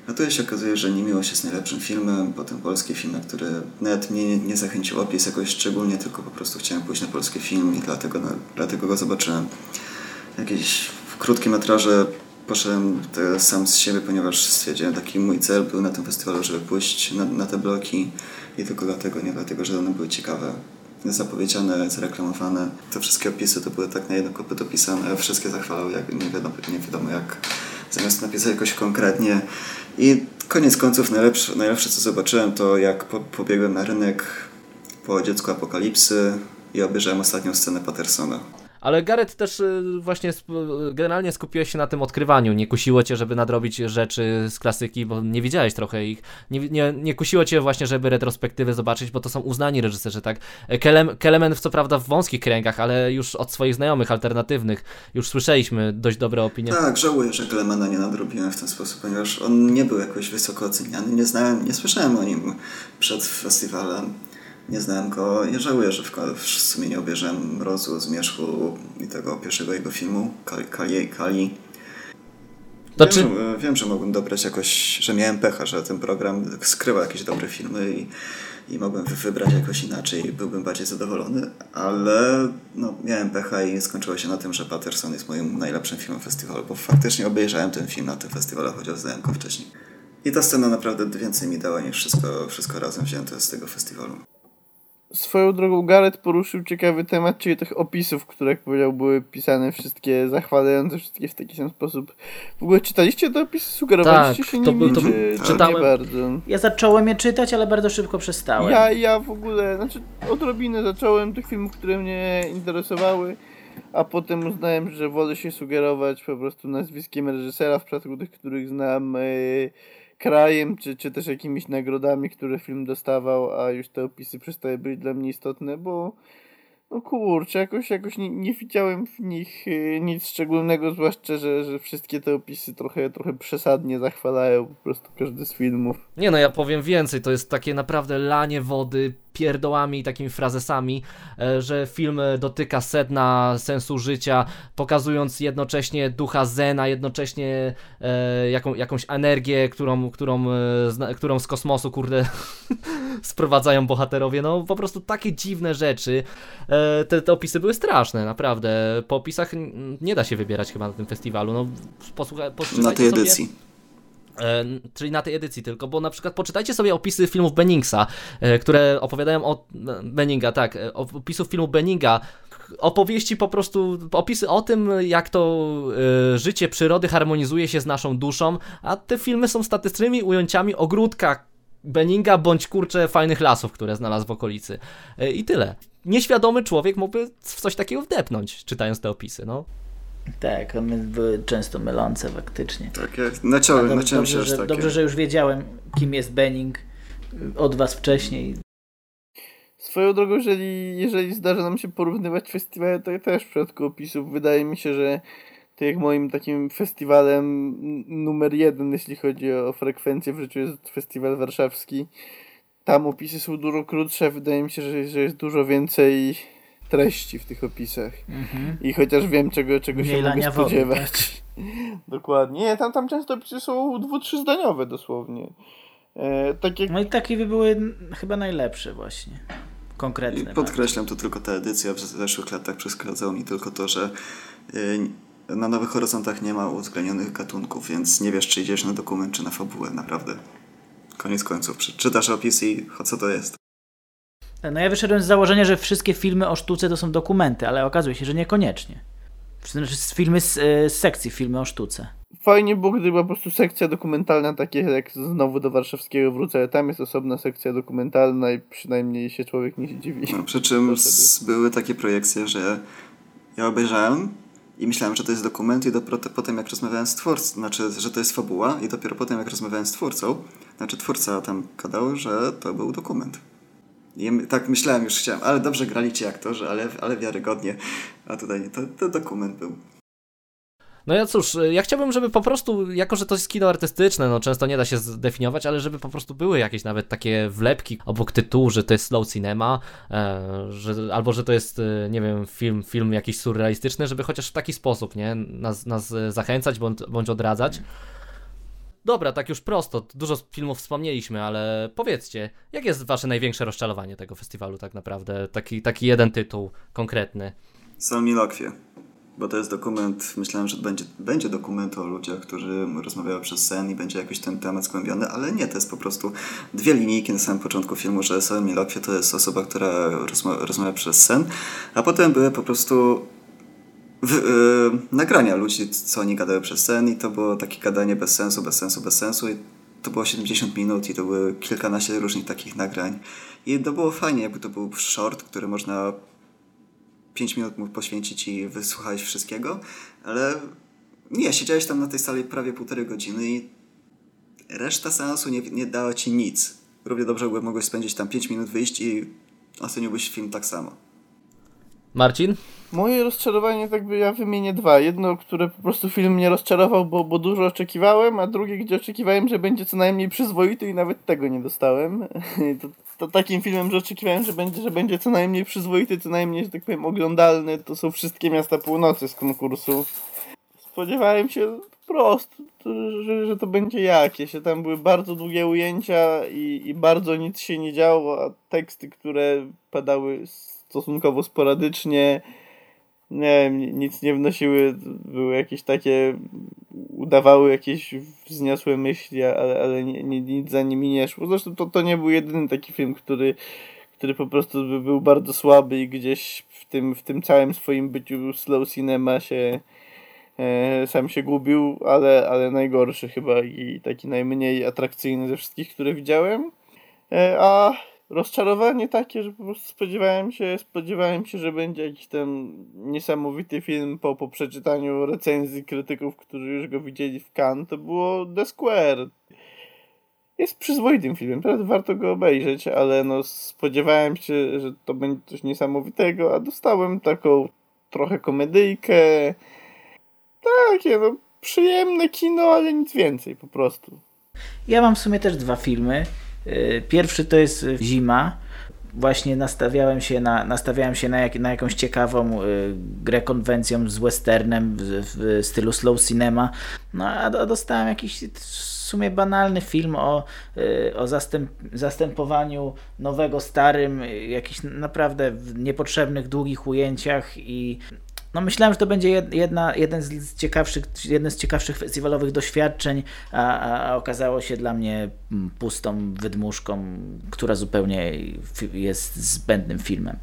A tu się okazuje, że Niemiłość jest najlepszym filmem, potem polski film, na który nawet mnie nie, zachęcił opis jakoś szczególnie, tylko po prostu chciałem pójść na polski film i dlatego, dlatego go zobaczyłem. Jakieś krótkie metraże poszedłem sam z siebie, ponieważ stwierdziłem, taki mój cel był na tym festiwalu, żeby pójść na, na te bloki i tylko dlatego, nie dlatego, że one były ciekawe zapowiedziane, zareklamowane. Te wszystkie opisy to były tak na jedno kopyt opisane, wszystkie zachwalały jak nie wiadomo, nie wiadomo jak, zamiast napisać jakoś konkretnie. I koniec końców najlepsze, najlepsze co zobaczyłem to jak po, pobiegłem na rynek po Dziecku Apokalipsy i obejrzałem ostatnią scenę Pattersona. Ale Gareth też y, właśnie generalnie skupiłeś się na tym odkrywaniu. Nie kusiło cię, żeby nadrobić rzeczy z klasyki, bo nie widziałeś trochę ich. Nie, nie, nie kusiło cię właśnie, żeby retrospektywy zobaczyć, bo to są uznani reżyserzy, tak? Kelem, co prawda w wąskich kręgach, ale już od swoich znajomych alternatywnych już słyszeliśmy dość dobre opinie. Tak, żałuję, że Kelemana nie nadrobiłem w ten sposób, ponieważ on nie był jakoś wysoko oceniany. Nie znałem, nie słyszałem o nim przed festiwalem nie znałem go. Nie żałuję, że w, w sumie nie obejrzałem Mrozu, Zmierzchu i tego pierwszego jego filmu, Kali. Kali, Kali. Wiem, że, wiem, że mogłem dobrać jakoś, że miałem pecha, że ten program skrywa jakieś dobre filmy i, i mogłem wybrać jakoś inaczej i byłbym bardziej zadowolony, ale no, miałem pecha i skończyło się na tym, że Patterson jest moim najlepszym filmem festiwalu, bo faktycznie obejrzałem ten film na tym festiwalu, chociaż znałem go wcześniej. I ta scena naprawdę więcej mi dała niż wszystko, wszystko razem wzięte z tego festiwalu. Swoją drogą Gareth poruszył ciekawy temat, czyli tych opisów, które jak powiedział były pisane wszystkie zachwalające wszystkie w taki sam sposób. W ogóle czytaliście te opisy? Sugerowaliście tak, się to, nimi, to, czy, czytałem. nie bardzo? Ja zacząłem je czytać, ale bardzo szybko przestałem. Ja, ja w ogóle, znaczy odrobinę zacząłem tych filmów, które mnie interesowały, a potem uznałem, że wolę się sugerować po prostu nazwiskiem reżysera w przypadku tych, których znam. Yy, krajem, czy, czy też jakimiś nagrodami, które film dostawał, a już te opisy przestały być dla mnie istotne, bo no kurczę, jakoś, jakoś nie, nie widziałem w nich y, nic szczególnego, zwłaszcza, że, że wszystkie te opisy trochę, trochę przesadnie zachwalają po prostu każdy z filmów. Nie no, ja powiem więcej, to jest takie naprawdę lanie wody pierdołami i takimi frazesami, e, że film dotyka sedna sensu życia, pokazując jednocześnie ducha Zena, jednocześnie e, jaką, jakąś energię, którą, którą, e, którą z kosmosu, kurde, sprowadzają bohaterowie. No po prostu takie dziwne rzeczy. te, te opisy były straszne, naprawdę. Po opisach nie da się wybierać chyba na tym festiwalu. No, posłuchaj, na tej edycji. Sobie czyli na tej edycji tylko, bo na przykład poczytajcie sobie opisy filmów Benningsa, e, które opowiadają o Benninga, tak, e, opisów filmu Benninga, opowieści po prostu, opisy o tym, jak to życie przyrody harmonizuje się z naszą duszą, a te filmy są statystycznymi ujęciami ogródka Benninga bądź kurcze fajnych lasów, które znalazł w okolicy. I tyle. Nieświadomy człowiek mógłby w coś takiego wdepnąć, czytając te opisy, no. Tak, one były często mylące faktycznie. Tak, ja naciąłem, naciąłem się dobrze, aż takie. Dobrze, że już wiedziałem, kim jest Benning od was wcześniej. Swoją drogą, jeżeli, jeżeli zdarza nam się porównywać festiwale, to ja też w przypadku opisów wydaje mi się, że to jak moim takim festiwalem numer jeden, jeśli chodzi o frekwencję w życiu, jest festiwal warszawski. Tam opisy są dużo krótsze, wydaje mi się, że, że jest dużo więcej treści w tych opisach. Mhm. I chociaż wiem, czego, czego się mogę spodziewać. Wody, tak. Dokładnie. Nie, tam, tam często opisy są dwu, zdaniowe dosłownie. E, tak jak... No i takie by były chyba najlepsze właśnie. Konkretne. I podkreślam to tylko ta edycja w zeszłych latach przeszkadzało mi tylko to, że e, na Nowych Horyzontach nie ma uwzględnionych gatunków, więc nie wiesz, czy idziesz na dokument, czy na fabułę, naprawdę. Koniec końców. Czytasz opis i co to jest. No ja wyszedłem z założenia, że wszystkie filmy o sztuce to są dokumenty, ale okazuje się, że niekoniecznie. Znaczy filmy z, e, z sekcji, filmy o sztuce. Fajnie było, gdyby była po prostu sekcja dokumentalna, takie jak znowu do warszawskiego wrócę, tam jest osobna sekcja dokumentalna i przynajmniej się człowiek nie dziwi. No, przy czym były takie projekcje, że ja obejrzałem i myślałem, że to jest dokument i dopiero potem jak rozmawiałem z twórcą, znaczy, że to jest fabuła i dopiero potem jak rozmawiałem z twórcą, znaczy twórca tam gadał, że to był dokument. Tak myślałem, już chciałem, ale dobrze grali ci aktorzy, ale, ale wiarygodnie. A tutaj to, to dokument był. No ja cóż, ja chciałbym, żeby po prostu, jako że to jest kino artystyczne, no często nie da się zdefiniować, ale żeby po prostu były jakieś nawet takie wlepki obok tytułu, że to jest slow cinema, e, że, albo że to jest, e, nie wiem, film, film jakiś surrealistyczny, żeby chociaż w taki sposób, nie, nas, nas zachęcać bądź, bądź odradzać. Dobra, tak już prosto, dużo filmów wspomnieliśmy, ale powiedzcie, jakie jest wasze największe rozczarowanie tego festiwalu tak naprawdę? Taki, taki jeden tytuł konkretny. Salmilokwie, bo to jest dokument, myślałem, że będzie, będzie dokument o ludziach, którzy rozmawiają przez sen i będzie jakiś ten temat skłębiony, ale nie, to jest po prostu dwie linijki na samym początku filmu, że Salmilokwie to jest osoba, która rozma rozmawia przez sen, a potem były po prostu w, yy, nagrania ludzi, co oni gadają przez sen i to było takie gadanie bez sensu, bez sensu, bez sensu i to było 70 minut i to były kilkanaście różnych takich nagrań i to było fajnie, jakby to był short, który można 5 minut mógł poświęcić i wysłuchać wszystkiego, ale nie, siedziałeś tam na tej sali prawie półtorej godziny i reszta seansu nie, nie dała ci nic. Równie dobrze mogłeś spędzić tam 5 minut, wyjść i oceniłbyś film tak samo. Marcin? Moje rozczarowanie, tak by ja wymienię dwa. Jedno, które po prostu film mnie rozczarował, bo, bo dużo oczekiwałem, a drugie, gdzie oczekiwałem, że będzie co najmniej przyzwoity i nawet tego nie dostałem. To, to takim filmem, że oczekiwałem, że będzie, że będzie co najmniej przyzwoity, co najmniej, że tak powiem, oglądalny. To są wszystkie miasta północy z konkursu. Spodziewałem się prosto, że, że to będzie jakieś. Tam były bardzo długie ujęcia i, i bardzo nic się nie działo, a teksty, które padały stosunkowo sporadycznie, nie wiem, nic nie wnosiły, były jakieś takie, udawały jakieś wzniosłe myśli, ale, ale nie, nie, nic za nimi nie szło. Zresztą to, to nie był jedyny taki film, który, który po prostu by był bardzo słaby i gdzieś w tym, w tym całym swoim byciu slow cinema się e, sam się gubił, ale, ale najgorszy chyba i taki najmniej atrakcyjny ze wszystkich, które widziałem. E, a rozczarowanie takie, że po prostu spodziewałem się, spodziewałem się, że będzie jakiś ten niesamowity film po, po przeczytaniu recenzji krytyków, którzy już go widzieli w Cannes, to było The Square. jest przyzwoitym filmem, teraz warto go obejrzeć, ale no spodziewałem się, że to będzie coś niesamowitego, a dostałem taką trochę komedyjkę. Takie no przyjemne kino, ale nic więcej po prostu. Ja mam w sumie też dwa filmy. Y, pierwszy to jest Zima. Właśnie nastawiałem się na, nastawiałem się na, jak, na jakąś ciekawą y, grę konwencją z westernem w, w stylu slow cinema. No a dostałem jakiś w sumie banalny film o, y, o zastęp, zastępowaniu nowego starym, jakichś naprawdę niepotrzebnych, długich ujęciach i no myślałem, że to będzie jedna, jeden z ciekawszych, jeden z ciekawszych festiwalowych doświadczeń, a, a, okazało się dla mnie pustą wydmuszką, która zupełnie jest zbędnym filmem.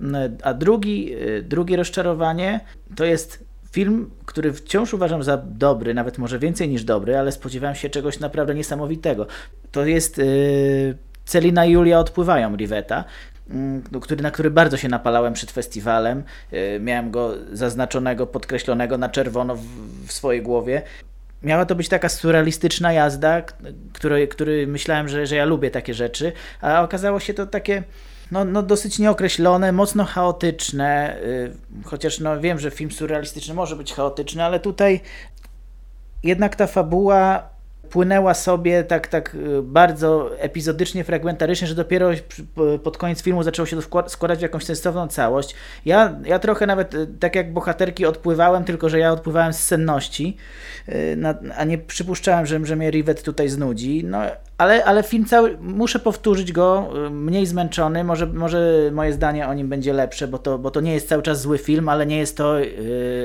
No, a drugi, y, drugie rozczarowanie to jest film, który wciąż uważam za dobry, nawet może więcej niż dobry, ale spodziewałem się czegoś naprawdę niesamowitego. To jest yy, Celina i Julia odpływają Riveta, Mm, który, na który bardzo się napalałem przed festiwalem. E, miałem go zaznaczonego, podkreślonego na czerwono w, w swojej głowie. Miała to być taka surrealistyczna jazda, który, który myślałem, że, że ja lubię takie rzeczy, a okazało się to takie no, no dosyć nieokreślone, mocno chaotyczne, y, chociaż no wiem, że film surrealistyczny może być chaotyczny, ale tutaj jednak ta fabuła płynęła sobie tak, tak y, bardzo epizodycznie, fragmentarycznie, że dopiero pod koniec filmu zaczęło się to składać w jakąś sensowną całość. Ja, ja trochę nawet y, tak jak bohaterki odpływałem, tylko że ja odpływałem z senności, y, a nie przypuszczałem, że, że mnie Rivet tutaj znudzi. No, ale, ale film cały, muszę powtórzyć go, mniej zmęczony, może, może moje zdanie o nim będzie lepsze, bo to, bo to nie jest cały czas zły film, ale nie jest to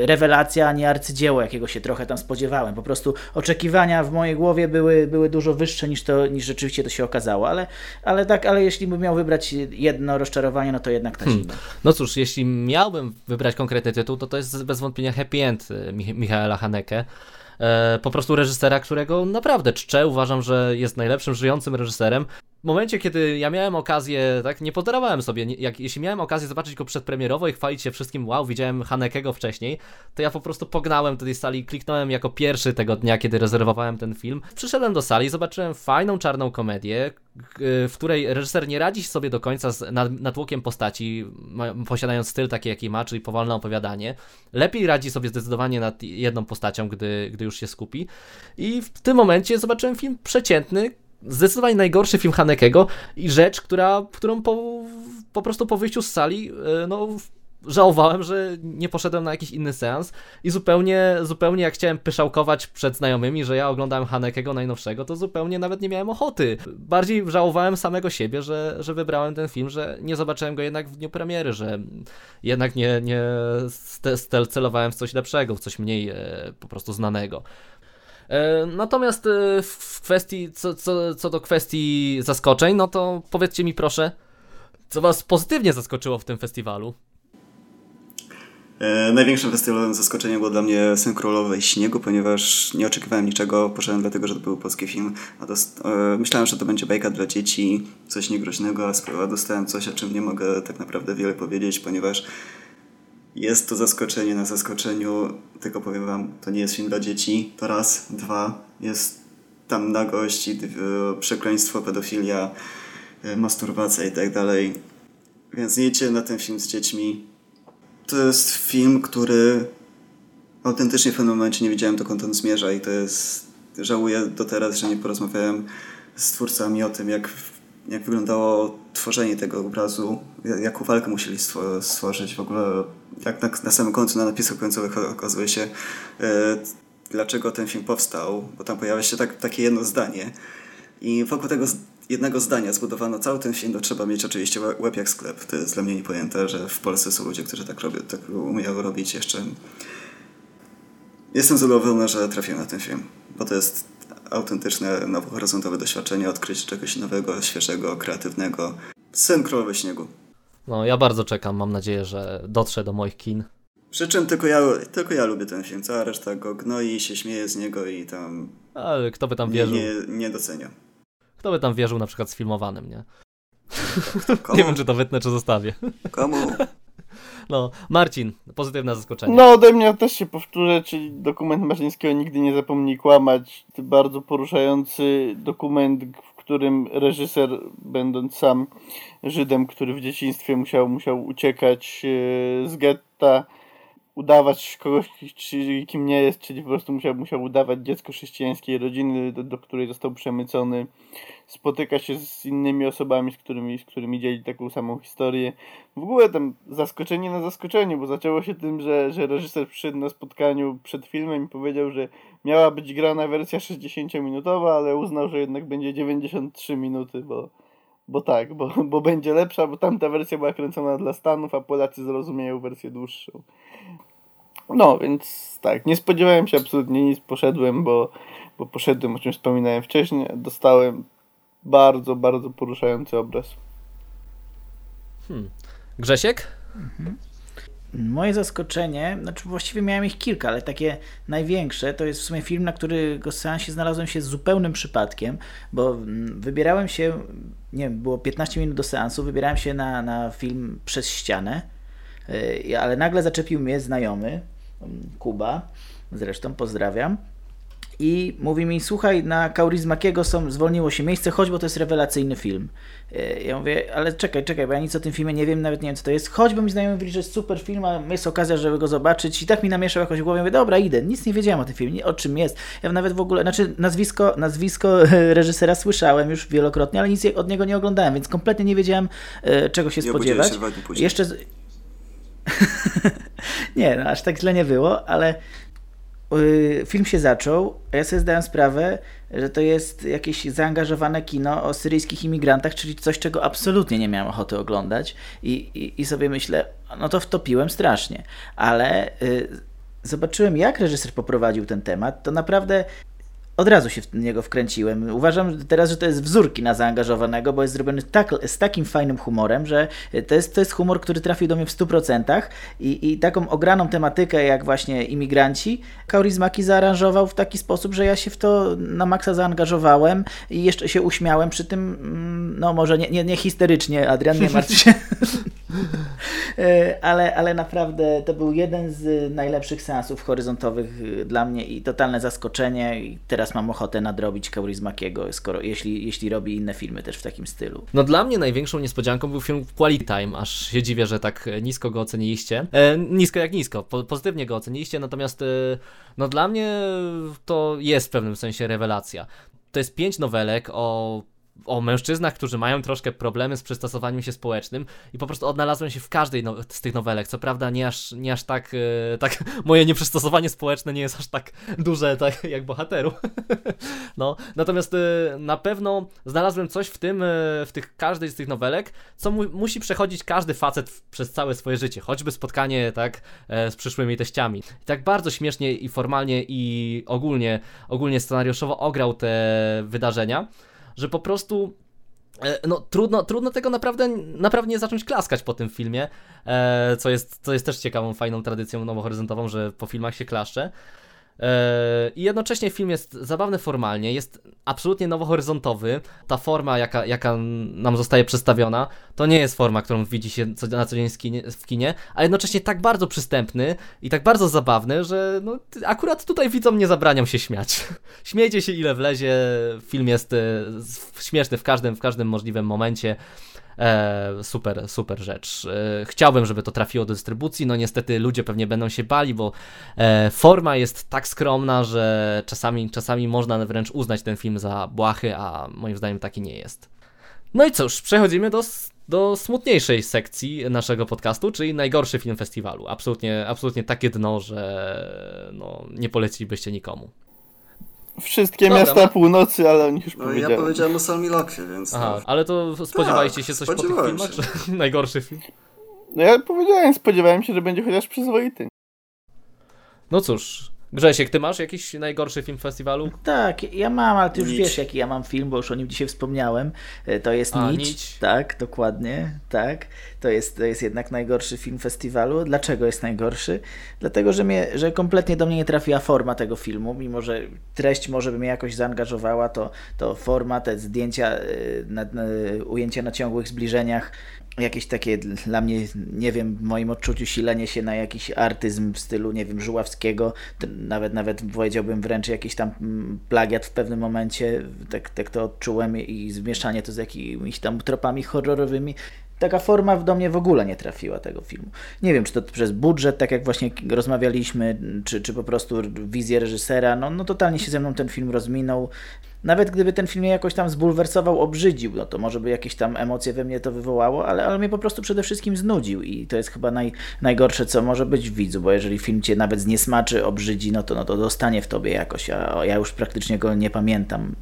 rewelacja ani arcydzieło, jakiego się trochę tam spodziewałem. Po prostu oczekiwania w mojej głowie były, były dużo wyższe niż, to, niż rzeczywiście to się okazało, ale, ale tak, ale jeśli bym miał wybrać jedno rozczarowanie, no to jednak ta hmm. No cóż, jeśli miałbym wybrać konkretny tytuł, to to jest bez wątpienia Happy End y, Michaela Haneke. E, po prostu reżysera, którego naprawdę czczę. Uważam, że jest najlepszym żyjącym reżyserem w momencie, kiedy ja miałem okazję, tak, nie podarowałem sobie, jak, jeśli miałem okazję zobaczyć go przedpremierowo i chwalić się wszystkim, wow, widziałem Hanekego wcześniej, to ja po prostu pognałem do tej sali, kliknąłem jako pierwszy tego dnia, kiedy rezerwowałem ten film. Przyszedłem do sali, zobaczyłem fajną czarną komedię, w której reżyser nie radzi sobie do końca z natłokiem postaci, posiadając styl taki, jaki ma, czyli powolne opowiadanie. Lepiej radzi sobie zdecydowanie nad jedną postacią, gdy, gdy już się skupi. I w tym momencie zobaczyłem film przeciętny, zdecydowanie najgorszy film Hanekego i rzecz, która, którą po, po prostu po wyjściu z sali, e, no żałowałem, że nie poszedłem na jakiś inny seans i zupełnie, zupełnie jak chciałem pyszałkować przed znajomymi, że ja oglądałem Hanekego najnowszego, to zupełnie nawet nie miałem ochoty. Bardziej żałowałem samego siebie, że, że wybrałem ten film, że nie zobaczyłem go jednak w dniu premiery, że jednak nie, nie celowałem w coś lepszego, w coś mniej e, po prostu znanego. E, natomiast e, w kwestii, co, co, co do kwestii zaskoczeń, no to powiedzcie mi proszę, co was pozytywnie zaskoczyło w tym festiwalu? E, największym festiwalowym zaskoczeniem było dla mnie Syn Królowej Śniegu, ponieważ nie oczekiwałem niczego, poszedłem dlatego, że to był polski film, a dost, myślałem, że to będzie bajka dla dzieci, coś niegroźnego, a dostałem coś, o czym nie mogę tak naprawdę wiele powiedzieć, ponieważ jest to zaskoczenie na zaskoczeniu, tylko powiem wam, to nie jest film dla dzieci, to raz, dwa, jest tam nagość, przekleństwo, pedofilia, e, masturbacja i tak dalej. Więc nie idźcie na ten film z dziećmi. To jest film, który autentycznie w pewnym momencie nie wiedziałem dokąd on zmierza i to jest... Żałuję do teraz, że nie porozmawiałem z twórcami o tym, jak jak wyglądało tworzenie tego obrazu, jaką walkę musieli stworzyć, w ogóle jak na, na samym końcu, na napisach końcowych okazuje się, e, dlaczego ten film powstał, bo tam pojawia się tak, takie jedno zdanie i wokół tego jednego zdania zbudowano cały ten film, to trzeba mieć oczywiście łeb jak sklep. To jest dla mnie niepojęte, że w Polsce są ludzie, którzy tak robią, tak umieją robić jeszcze. Jestem zadowolony, że trafiłem na ten film, bo to jest autentyczne, nowohoryzontowe doświadczenie, odkryć czegoś nowego, świeżego, kreatywnego. Syn Królowy Śniegu. No, ja bardzo czekam, mam nadzieję, że dotrze do moich kin. Przy czym tylko ja, tylko ja lubię ten film, cała reszta go gnoi, się śmieje z niego i tam... Ale kto by tam wierzył? Nie, nie, nie docenia. Kto by tam wierzył na przykład z filmowanym, nie? nie wiem, czy to wytnę, czy zostawię. Komu? No, Marcin, pozytywne zaskoczenie. No, ode mnie też się powtórzę, czyli dokument Marzyńskiego Nigdy nie zapomnij kłamać. Bardzo poruszający dokument, w którym reżyser, będąc sam Żydem, który w dzieciństwie musiał, musiał uciekać e, z getta, udawać kogoś, kim nie jest, czyli po prostu musiał, musiał udawać dziecko chrześcijańskiej rodziny, do, do której został przemycony. Spotyka się z innymi osobami, z którymi, z którymi dzieli taką samą historię. W ogóle tam zaskoczenie na zaskoczenie, bo zaczęło się tym, że, że reżyser przyszedł na spotkaniu przed filmem i powiedział, że miała być grana wersja 60-minutowa, ale uznał, że jednak będzie 93 minuty, bo, bo tak, bo, bo będzie lepsza, bo tamta wersja była kręcona dla Stanów, a Polacy zrozumieją wersję dłuższą. No, więc tak, nie spodziewałem się absolutnie nic, poszedłem, bo, bo poszedłem, o czym wspominałem wcześniej, dostałem bardzo, bardzo poruszający obraz. Hmm. Grzesiek? Mhm. Moje zaskoczenie, znaczy właściwie miałem ich kilka, ale takie największe to jest w sumie film, na którego seansie znalazłem się z zupełnym przypadkiem, bo mm, wybierałem się, nie wiem, było 15 minut do seansu, wybierałem się na, na film Przez ścianę, y, ale nagle zaczepił mnie znajomy, Kuba, zresztą pozdrawiam. I mówi mi, słuchaj, na Kaurizmakiego są, zwolniło się miejsce, chodź, bo to jest rewelacyjny film. E, ja mówię, ale czekaj, czekaj, bo ja nic o tym filmie nie wiem, nawet nie wiem, co to jest. Chodź, bo mi znajomy mówi, że jest super film, a jest okazja, żeby go zobaczyć. I tak mi namieszał jakoś w głowie. Mówię, dobra, idę. Nic nie wiedziałem o tym filmie, o czym jest. Ja nawet w ogóle, znaczy nazwisko, nazwisko reżysera słyszałem już wielokrotnie, ale nic od niego nie oglądałem, więc kompletnie nie wiedziałem, e, czego się nie spodziewać. Się Jeszcze... nie, no, aż tak źle nie było, ale y, film się zaczął, ja sobie zdałem sprawę, że to jest jakieś zaangażowane kino o syryjskich imigrantach, czyli coś, czego absolutnie nie miałem ochoty oglądać i, i, i sobie myślę, no to wtopiłem strasznie, ale y, zobaczyłem jak reżyser poprowadził ten temat, to naprawdę od razu się w niego wkręciłem. Uważam teraz, że to jest wzór na zaangażowanego, bo jest zrobiony tak, z takim fajnym humorem, że to jest, to jest humor, który trafił do mnie w 100% i, i taką ograną tematykę jak właśnie imigranci Kaurizmaki zaaranżował w taki sposób, że ja się w to na maksa zaangażowałem i jeszcze się uśmiałem przy tym, mm, no może nie, nie, nie histerycznie, Adrian, nie martw się, e, ale, ale naprawdę to był jeden z najlepszych seansów horyzontowych dla mnie i totalne zaskoczenie i teraz teraz mam ochotę nadrobić Kaurismakiego, skoro, jeśli, jeśli robi inne filmy też w takim stylu. No dla mnie największą niespodzianką był film Quality Time, aż się dziwię, że tak nisko go oceniliście. E, nisko jak nisko, po, pozytywnie go oceniliście, natomiast e, no dla mnie to jest w pewnym sensie rewelacja. To jest pięć nowelek o o mężczyznach, którzy mają troszkę problemy z przystosowaniem się społecznym i po prostu odnalazłem się w każdej no, z tych nowelek. Co prawda nie aż, nie aż tak, e, tak, moje nieprzystosowanie społeczne nie jest aż tak duże tak jak bohateru. no, natomiast e, na pewno znalazłem coś w tym, e, w tych każdej z tych nowelek, co mu, musi przechodzić każdy facet w, przez całe swoje życie, choćby spotkanie tak e, z przyszłymi teściami. I tak bardzo śmiesznie i formalnie i ogólnie, ogólnie scenariuszowo ograł te wydarzenia że po prostu e, no trudno, trudno tego naprawdę, naprawdę nie zacząć klaskać po tym filmie, e, co jest, co jest też ciekawą, fajną tradycją nowohoryzontową, że po filmach się klaszcze. I jednocześnie film jest zabawny formalnie, jest absolutnie nowohoryzontowy. Ta forma, jaka, jaka nam zostaje przedstawiona, to nie jest forma, którą widzi się na co dzień w kinie, a jednocześnie tak bardzo przystępny i tak bardzo zabawny, że no, akurat tutaj widzom nie zabraniam się śmiać. Śmiejcie się ile wlezie, film jest e, śmieszny w każdym, w każdym możliwym momencie. E, super, super rzecz. E, chciałbym, żeby to trafiło do dystrybucji, no niestety ludzie pewnie będą się bali, bo e, forma jest tak skromna, że czasami, czasami można wręcz uznać ten film za błahy, a moim zdaniem taki nie jest. No i cóż, przechodzimy do, do smutniejszej sekcji naszego podcastu, czyli najgorszy film festiwalu. Absolutnie, absolutnie takie dno, że no, nie polecilibyście nikomu. Wszystkie Dobra, miasta ma... północy, ale o nich już no. Ja powiedziałem o Salmilokwie, więc... Aha, no. ale to spodziewaliście tak, się coś po tych filmach? Się. Najgorszy film? No ja powiedziałem, spodziewałem się, że będzie chociaż przyzwoity. No cóż, Grzesiek, ty masz jakiś najgorszy film festiwalu? Tak, ja mam, ale ty już Nić. wiesz, jaki ja mam film, bo już o nim dzisiaj wspomniałem. E, to jest A, Nić. Nić. Tak, dokładnie, tak. To jest, to jest jednak najgorszy film festiwalu. Dlaczego jest najgorszy? Dlatego, że, mnie, że kompletnie do mnie nie trafiła forma tego filmu, mimo że treść może by mnie jakoś zaangażowała, to, to forma, te zdjęcia, e, na, na, ujęcia na ciągłych zbliżeniach, jakieś takie dla mnie, nie wiem, w moim odczuciu silenie się na jakiś artyzm w stylu, nie wiem, Żuławskiego, nawet nawet powiedziałbym wręcz jakiś tam plagiat w pewnym momencie, tak, tak to odczułem i zmieszanie to z jakimiś tam tropami horrorowymi taka forma do mnie w ogóle nie trafiła tego filmu. Nie wiem, czy to przez budżet, tak jak właśnie rozmawialiśmy, czy, czy po prostu wizję reżysera, no, no totalnie się ze mną ten film rozminął. Nawet gdyby ten film mnie jakoś tam zbulwersował, obrzydził, no to może by jakieś tam emocje we mnie to wywołało, ale, ale mnie po prostu przede wszystkim znudził i to jest chyba naj, najgorsze, co może być w widzu, bo jeżeli film cię nawet zniesmaczy, obrzydzi, no to, no to dostanie w tobie jakoś, a ja już praktycznie go nie pamiętam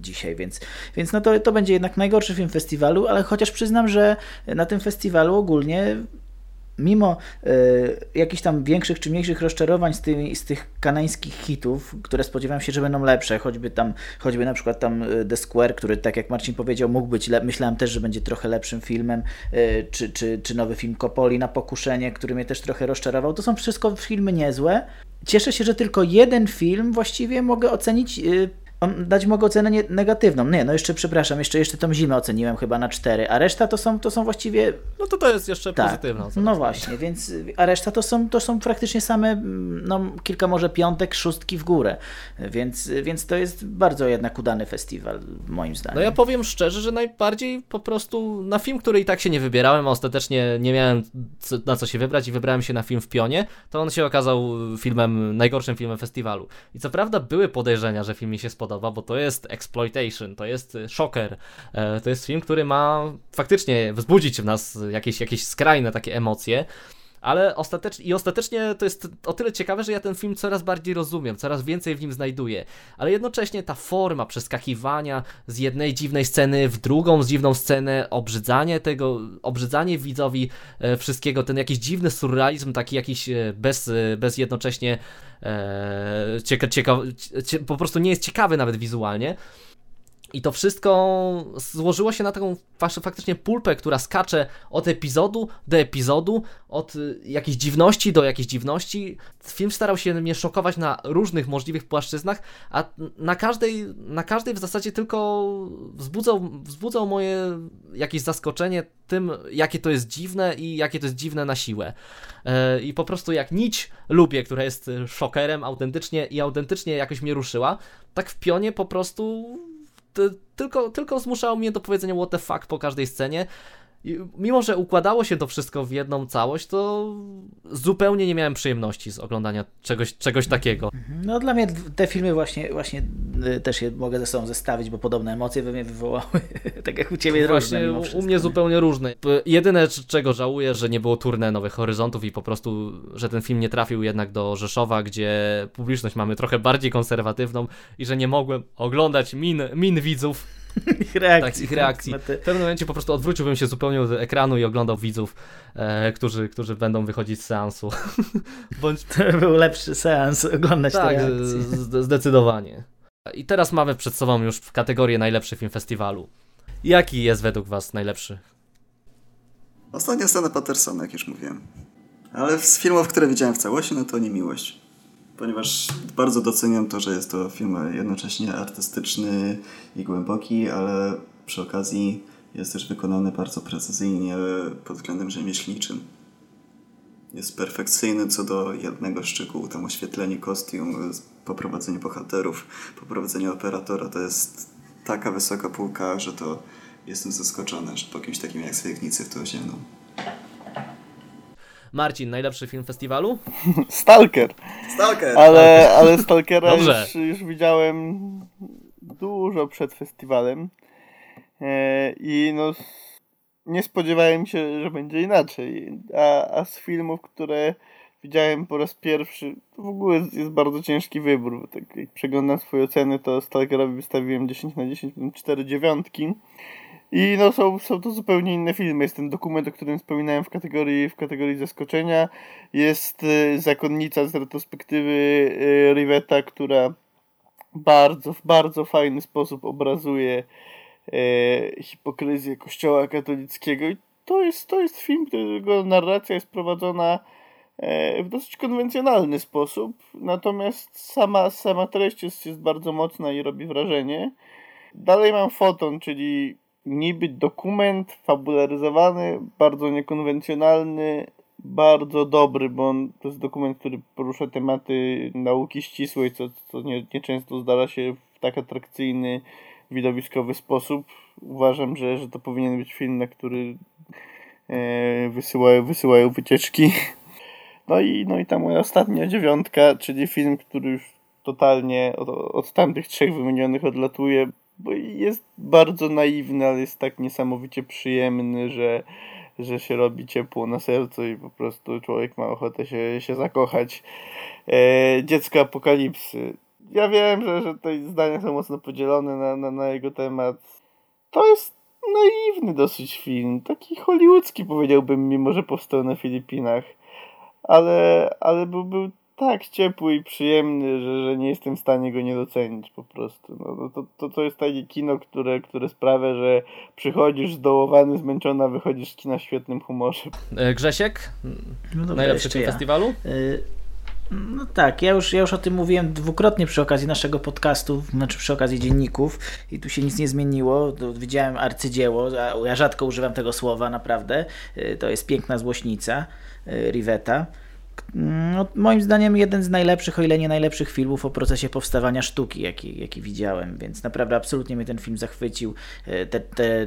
dzisiaj, więc, więc no to, to będzie jednak najgorszy film festiwalu, ale chociaż przyznam, że na tym festiwalu ogólnie mimo y, jakichś tam większych czy mniejszych rozczarowań z, tymi, z tych kanańskich hitów, które spodziewałem się, że będą lepsze, choćby tam, choćby na przykład tam e, The Square, który tak jak Marcin powiedział, mógł być, myślałem też, że będzie trochę lepszym filmem, y, czy, czy, czy nowy film Kopoli na pokuszenie, który mnie też trochę rozczarował. To są wszystko filmy niezłe. Cieszę się, że tylko jeden film właściwie mogę ocenić y, dać mogę ocenę nie, negatywną. Nie, no jeszcze przepraszam, jeszcze, jeszcze tą zimę oceniłem chyba na 4, a reszta to są, to są właściwie... No to to jest jeszcze tak, pozytywna ocena. No właśnie, więc, a reszta to są, to są praktycznie same, no kilka może piątek, szóstki w górę, więc, więc to jest bardzo jednak udany festiwal, moim zdaniem. No ja powiem szczerze, że najbardziej po prostu na film, który i tak się nie wybierałem, a ostatecznie nie miałem na co się wybrać i wybrałem się na film w Pionie, to on się okazał filmem, najgorszym filmem festiwalu. I co prawda były podejrzenia, że film mi się spodobał, podoba, bo to jest exploitation, to jest shocker. E, to jest film, który ma faktycznie wzbudzić w nas jakieś, jakieś skrajne takie emocje ale ostatecznie, i ostatecznie to jest o tyle ciekawe, że ja ten film coraz bardziej rozumiem, coraz więcej w nim znajduję, ale jednocześnie ta forma przeskakiwania z jednej dziwnej sceny w drugą z dziwną scenę, obrzydzanie tego, obrzydzanie widzowi e, wszystkiego, ten jakiś dziwny surrealizm, taki jakiś e, bez, e, bez jednocześnie cieka, cieka, cie, po prostu nie jest ciekawy nawet wizualnie, i to wszystko złożyło się na taką faktycznie pulpę, która skacze od epizodu do epizodu, od y, jakiejś dziwności do jakiejś dziwności. Film starał się mnie szokować na różnych możliwych płaszczyznach, a na każdej, na każdej w zasadzie tylko wzbudzał, wzbudzał moje jakieś zaskoczenie tym, jakie to jest dziwne i jakie to jest dziwne na siłę. E, I po prostu jak nić lubię, która jest szokerem autentycznie i autentycznie jakoś mnie ruszyła, tak w pionie po prostu tylko, tylko zmuszało mnie do powiedzenia what the fuck po każdej scenie. I mimo, że układało się to wszystko w jedną całość, to zupełnie nie miałem przyjemności z oglądania czegoś, czegoś takiego. Mhm. No dla mnie te filmy właśnie, właśnie też je mogę ze sobą zestawić, bo podobne emocje we mnie wywołały, tak jak u Ciebie Właśnie różne, u mnie zupełnie różne. Jedyne czego żałuję, że nie było turne Nowych Horyzontów i po prostu, że ten film nie trafił jednak do Rzeszowa, gdzie publiczność mamy trochę bardziej konserwatywną i że nie mogłem oglądać min, min widzów ich reakcji. Tak, ich reakcji. W pewnym momencie po prostu odwróciłbym się zupełnie od ekranu i oglądał widzów, e, którzy, którzy będą wychodzić z seansu. Bądź... To był lepszy seans, oglądać tak, te zdecydowanie. I teraz mamy przed sobą już kategorię najlepszy film festiwalu. Jaki jest według Was najlepszy? Ostatnia scena Pattersona, jak już mówiłem. Ale z filmów, które widziałem w całości, no to nie miłość ponieważ bardzo doceniam to, że jest to film jednocześnie artystyczny i głęboki, ale przy okazji jest też wykonany bardzo precyzyjnie pod względem rzemieślniczym. Jest perfekcyjny co do jednego szczegółu, tam oświetlenie kostium, poprowadzenie bohaterów, poprowadzenie operatora, to jest taka wysoka półka, że to jestem zaskoczony, że po kimś takim jak Swiegnicy w to osiągnął. Marcin, najlepszy film festiwalu? Stalker. Stalker. Ale, ale Stalkera już, już widziałem dużo przed festiwalem. E, I no nie spodziewałem się, że będzie inaczej. A, a z filmów, które widziałem po raz pierwszy, to w ogóle jest, jest bardzo ciężki wybór. Tak jak przeglądam swoje oceny, to Stalkerowi wystawiłem 10 na 10, 4 dziewiątki. I no są, są to zupełnie inne filmy. Jest ten dokument, o którym wspominałem w kategorii, w kategorii zaskoczenia. Jest y, Zakonnica z retrospektywy y, Rivetta, która bardzo, w bardzo fajny sposób obrazuje hipokryzję kościoła katolickiego. I to jest, to jest film, którego narracja jest prowadzona e, w dosyć konwencjonalny sposób, natomiast sama, sama treść jest, jest bardzo mocna i robi wrażenie. Dalej mam foton, czyli niby dokument fabularyzowany, bardzo niekonwencjonalny, bardzo dobry, bo on, to jest dokument, który porusza tematy nauki ścisłej, co, co nie, nieczęsto zdarza się w tak atrakcyjny, widowiskowy sposób. Uważam, że, że to powinien być film, na który e, wysyłają, wysyłają wycieczki. No i, no i ta moja ostatnia dziewiątka, czyli film, który już totalnie od, od tamtych trzech wymienionych odlatuje, bo jest bardzo naiwny, ale jest tak niesamowicie przyjemny, że, że się robi ciepło na sercu i po prostu człowiek ma ochotę się, się zakochać. E, dziecko apokalipsy. Ja wiem, że, że te zdania są mocno podzielone na, na, na jego temat. To jest naiwny dosyć film. Taki hollywoodzki powiedziałbym, mimo że powstał na Filipinach. Ale, ale był, był tak ciepły i przyjemny, że, że nie jestem w stanie go nie docenić po prostu. No, no to, to, to jest takie kino, które, które sprawia, że przychodzisz zdołowany, zmęczona, wychodzisz z kina w świetnym humorze. E, Grzesiek? No dobra, Najlepszy film ja. festiwalu? Y no tak, ja już, ja już o tym mówiłem dwukrotnie przy okazji naszego podcastu, znaczy przy okazji dzienników i tu się nic nie zmieniło. Widziałem arcydzieło, ja rzadko używam tego słowa, naprawdę. Y, to jest piękna złośnica y, Riveta. No, moim zdaniem jeden z najlepszych, o ile nie najlepszych filmów o procesie powstawania sztuki, jaki, jaki widziałem, więc naprawdę absolutnie mnie ten film zachwycił. E, te, te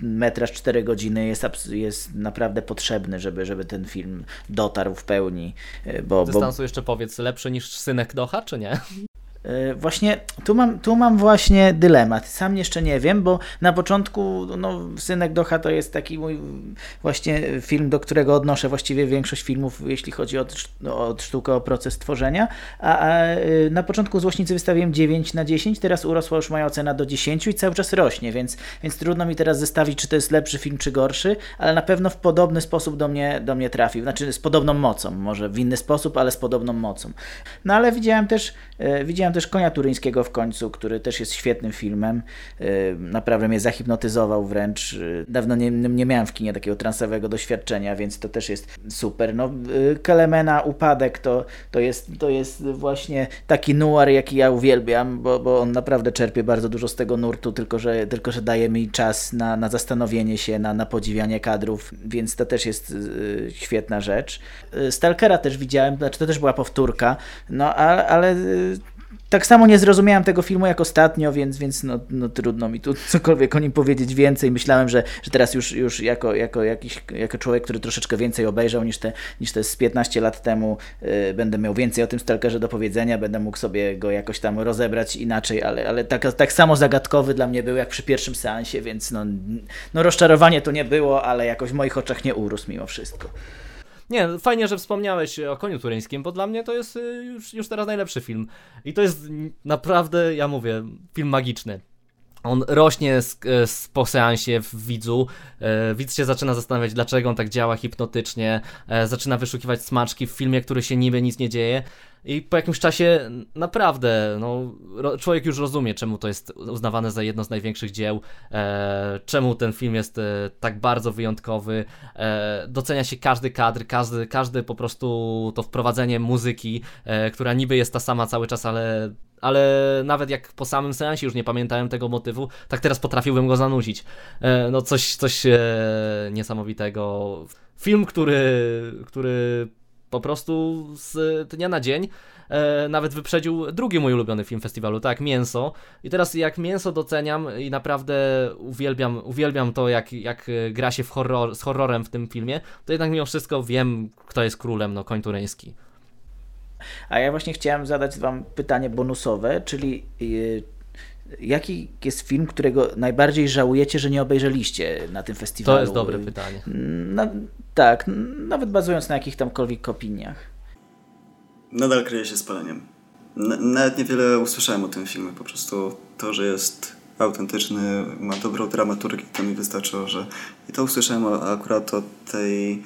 metraż 4 godziny jest, jest naprawdę potrzebny, żeby, żeby ten film dotarł w pełni. E, bo, Dystansu bo... jeszcze powiedz, lepszy niż Synek Docha, czy nie? E, właśnie tu mam, tu mam właśnie dylemat. Sam jeszcze nie wiem, bo na początku no, Synek Docha to jest taki mój właśnie film, do którego odnoszę właściwie większość filmów, jeśli chodzi o, o sztukę, o proces tworzenia. A, a, e, na początku Złośnicy wystawiłem 9 na 10, teraz urosła już moja ocena do 10 i cały czas rośnie, więc, więc trudno mi teraz zestawić, czy to jest lepszy film, czy gorszy, ale na pewno w podobny sposób do mnie, do mnie trafił. Znaczy z podobną mocą, może w inny sposób, ale z podobną mocą. No ale widziałem też, e, widziałem też Konia Turyńskiego w końcu, który też jest świetnym filmem. Y, naprawdę mnie zahipnotyzował wręcz. Y, dawno nie, nie miałem w kinie takiego transowego doświadczenia, więc to też jest super. No, y, Kelemena Upadek to, to, jest, to jest właśnie taki nuar, jaki ja uwielbiam, bo, bo on naprawdę czerpie bardzo dużo z tego nurtu, tylko że, tylko że daje mi czas na, na zastanowienie się, na, na podziwianie kadrów, więc to też jest świetna rzecz. Stalkera też widziałem, znaczy to też była powtórka, no ale, ale tak samo nie zrozumiałem tego filmu jak ostatnio, więc, więc no, no trudno mi tu cokolwiek o nim powiedzieć więcej. Myślałem, że, że teraz już, już jako, jako, jakiś, jako człowiek, który troszeczkę więcej obejrzał niż te, niż te z 15 lat temu, yy, będę miał więcej o tym Stalkerze do powiedzenia, będę mógł sobie go jakoś tam rozebrać inaczej, ale, ale tak, tak samo zagadkowy dla mnie był jak przy pierwszym seansie, więc no, no rozczarowanie to nie było, ale jakoś w moich oczach nie urósł mimo wszystko. Nie, fajnie, że wspomniałeś o Koniu Turyńskim, bo dla mnie to jest y, już, już teraz najlepszy film. I to jest naprawdę, ja mówię, film magiczny. On rośnie z, z, po seansie w widzu. E, widz się zaczyna zastanawiać, dlaczego on tak działa hipnotycznie. E, zaczyna wyszukiwać smaczki w filmie, który się niby nic nie dzieje. I po jakimś czasie naprawdę no, człowiek już rozumie, czemu to jest uznawane za jedno z największych dzieł, e, czemu ten film jest e, tak bardzo wyjątkowy. E, docenia się każdy kadr, każdy, każdy po prostu to wprowadzenie muzyki, e, która niby jest ta sama cały czas, ale ale nawet jak po samym seansie już nie pamiętałem tego motywu, tak teraz potrafiłbym go zanudzić. E, no coś, coś e, niesamowitego. Film, który, który po prostu z dnia na dzień e, nawet wyprzedził drugi mój ulubiony film festiwalu, tak, Mięso. I teraz jak Mięso doceniam i naprawdę uwielbiam, uwielbiam to, jak, jak gra się w horror, z horrorem w tym filmie, to jednak mimo wszystko wiem, kto jest królem, no, koń tureński. A ja właśnie chciałem zadać Wam pytanie bonusowe, czyli yy, jaki jest film, którego najbardziej żałujecie, że nie obejrzeliście na tym festiwalu? To jest dobre pytanie. Na, tak, nawet bazując na jakich tamkolwiek opiniach. Nadal kryje się spaleniem. N nawet niewiele usłyszałem o tym filmie, po prostu to, że jest autentyczny, ma dobrą dramaturgię, to mi wystarczyło, że i to usłyszałem akurat od tej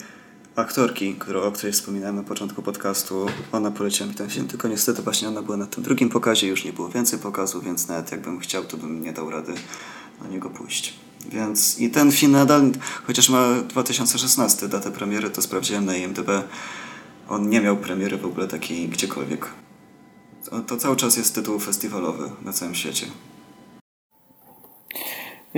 aktorki, którą, o której wspominałem na początku podcastu, ona poleciła mi ten film, tylko niestety właśnie ona była na tym drugim pokazie, już nie było więcej pokazów, więc nawet jakbym chciał, to bym nie dał rady na niego pójść. Więc i ten film nadal, chociaż ma 2016 datę premiery, to sprawdziłem na IMDb, on nie miał premiery w ogóle takiej gdziekolwiek. To, to cały czas jest tytuł festiwalowy na całym świecie.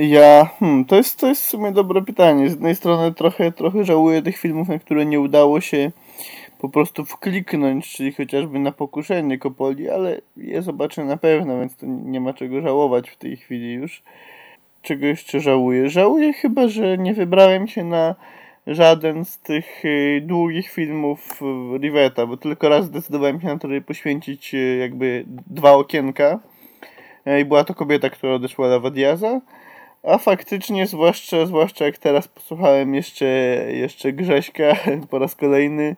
Ja, hmm, to, jest, to jest w sumie dobre pytanie. Z jednej strony trochę, trochę żałuję tych filmów, na które nie udało się po prostu wkliknąć, czyli chociażby na pokuszenie Kopoli, ale je zobaczę na pewno, więc to nie ma czego żałować w tej chwili już. Czego jeszcze żałuję? Żałuję chyba, że nie wybrałem się na żaden z tych y, długich filmów y, Riveta, bo tylko raz zdecydowałem się na to, żeby poświęcić y, jakby dwa okienka. I była to kobieta, która odeszła na Wadiaza. A faktycznie, zwłaszcza, zwłaszcza jak teraz posłuchałem jeszcze, jeszcze Grześka po raz kolejny,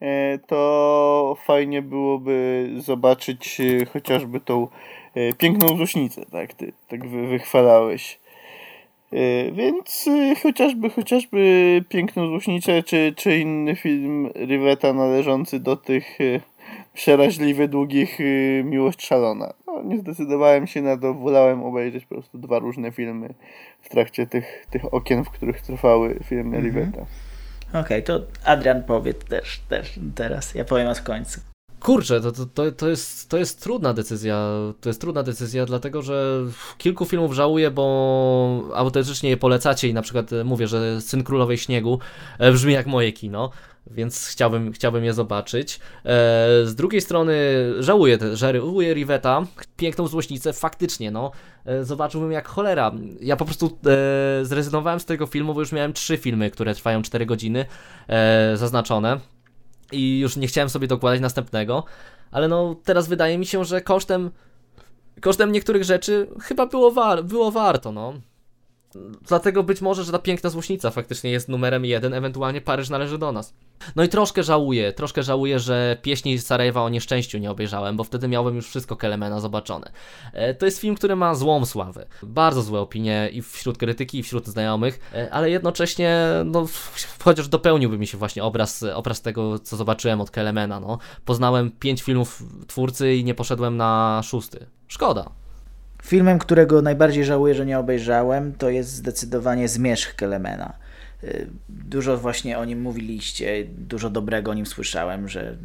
e, to fajnie byłoby zobaczyć e, chociażby tą e, piękną zusznicę, tak, ty tak wychwalałeś. Więc chociażby, chociażby piękną zusznicę, czy, czy inny film Riveta należący do tych przeraźliwie długich Miłość Szalona nie zdecydowałem się na to, wolałem obejrzeć po prostu dwa różne filmy w trakcie tych, tych okien, w których trwały filmy mhm. Riveta. Okej, okay, to Adrian powie też, też teraz, ja powiem w końcu. Kurczę, to, to, to, jest, to jest trudna decyzja. To jest trudna decyzja, dlatego że kilku filmów żałuję, bo autentycznie je polecacie i na przykład mówię, że Syn Królowej Śniegu e, brzmi jak moje kino więc chciałbym, chciałbym je zobaczyć. E, z drugiej strony żałuję, żałuję Riveta, piękną złośnicę, faktycznie, no, e, zobaczyłbym jak cholera. Ja po prostu e, zrezygnowałem z tego filmu, bo już miałem trzy filmy, które trwają 4 godziny zaznaczone i już nie chciałem sobie dokładać następnego, ale no teraz wydaje mi się, że kosztem kosztem niektórych rzeczy chyba było, war było warto, no. Dlatego być może, że ta piękna złośnica faktycznie jest numerem jeden, ewentualnie Paryż należy do nas. No i troszkę żałuję, troszkę żałuję, że pieśni Sarajewa o nieszczęściu nie obejrzałem, bo wtedy miałbym już wszystko Kelemena zobaczone. E, to jest film, który ma złą sławę. Bardzo złe opinie i wśród krytyki, i wśród znajomych, e, ale jednocześnie, no, chociaż dopełniłby mi się właśnie obraz, obraz tego, co zobaczyłem od Kelemena. No. Poznałem pięć filmów twórcy i nie poszedłem na szósty. Szkoda. Filmem, którego najbardziej żałuję, że nie obejrzałem, to jest zdecydowanie Zmierzch Kelemena. Y, dużo właśnie o nim mówiliście, dużo dobrego o nim słyszałem, że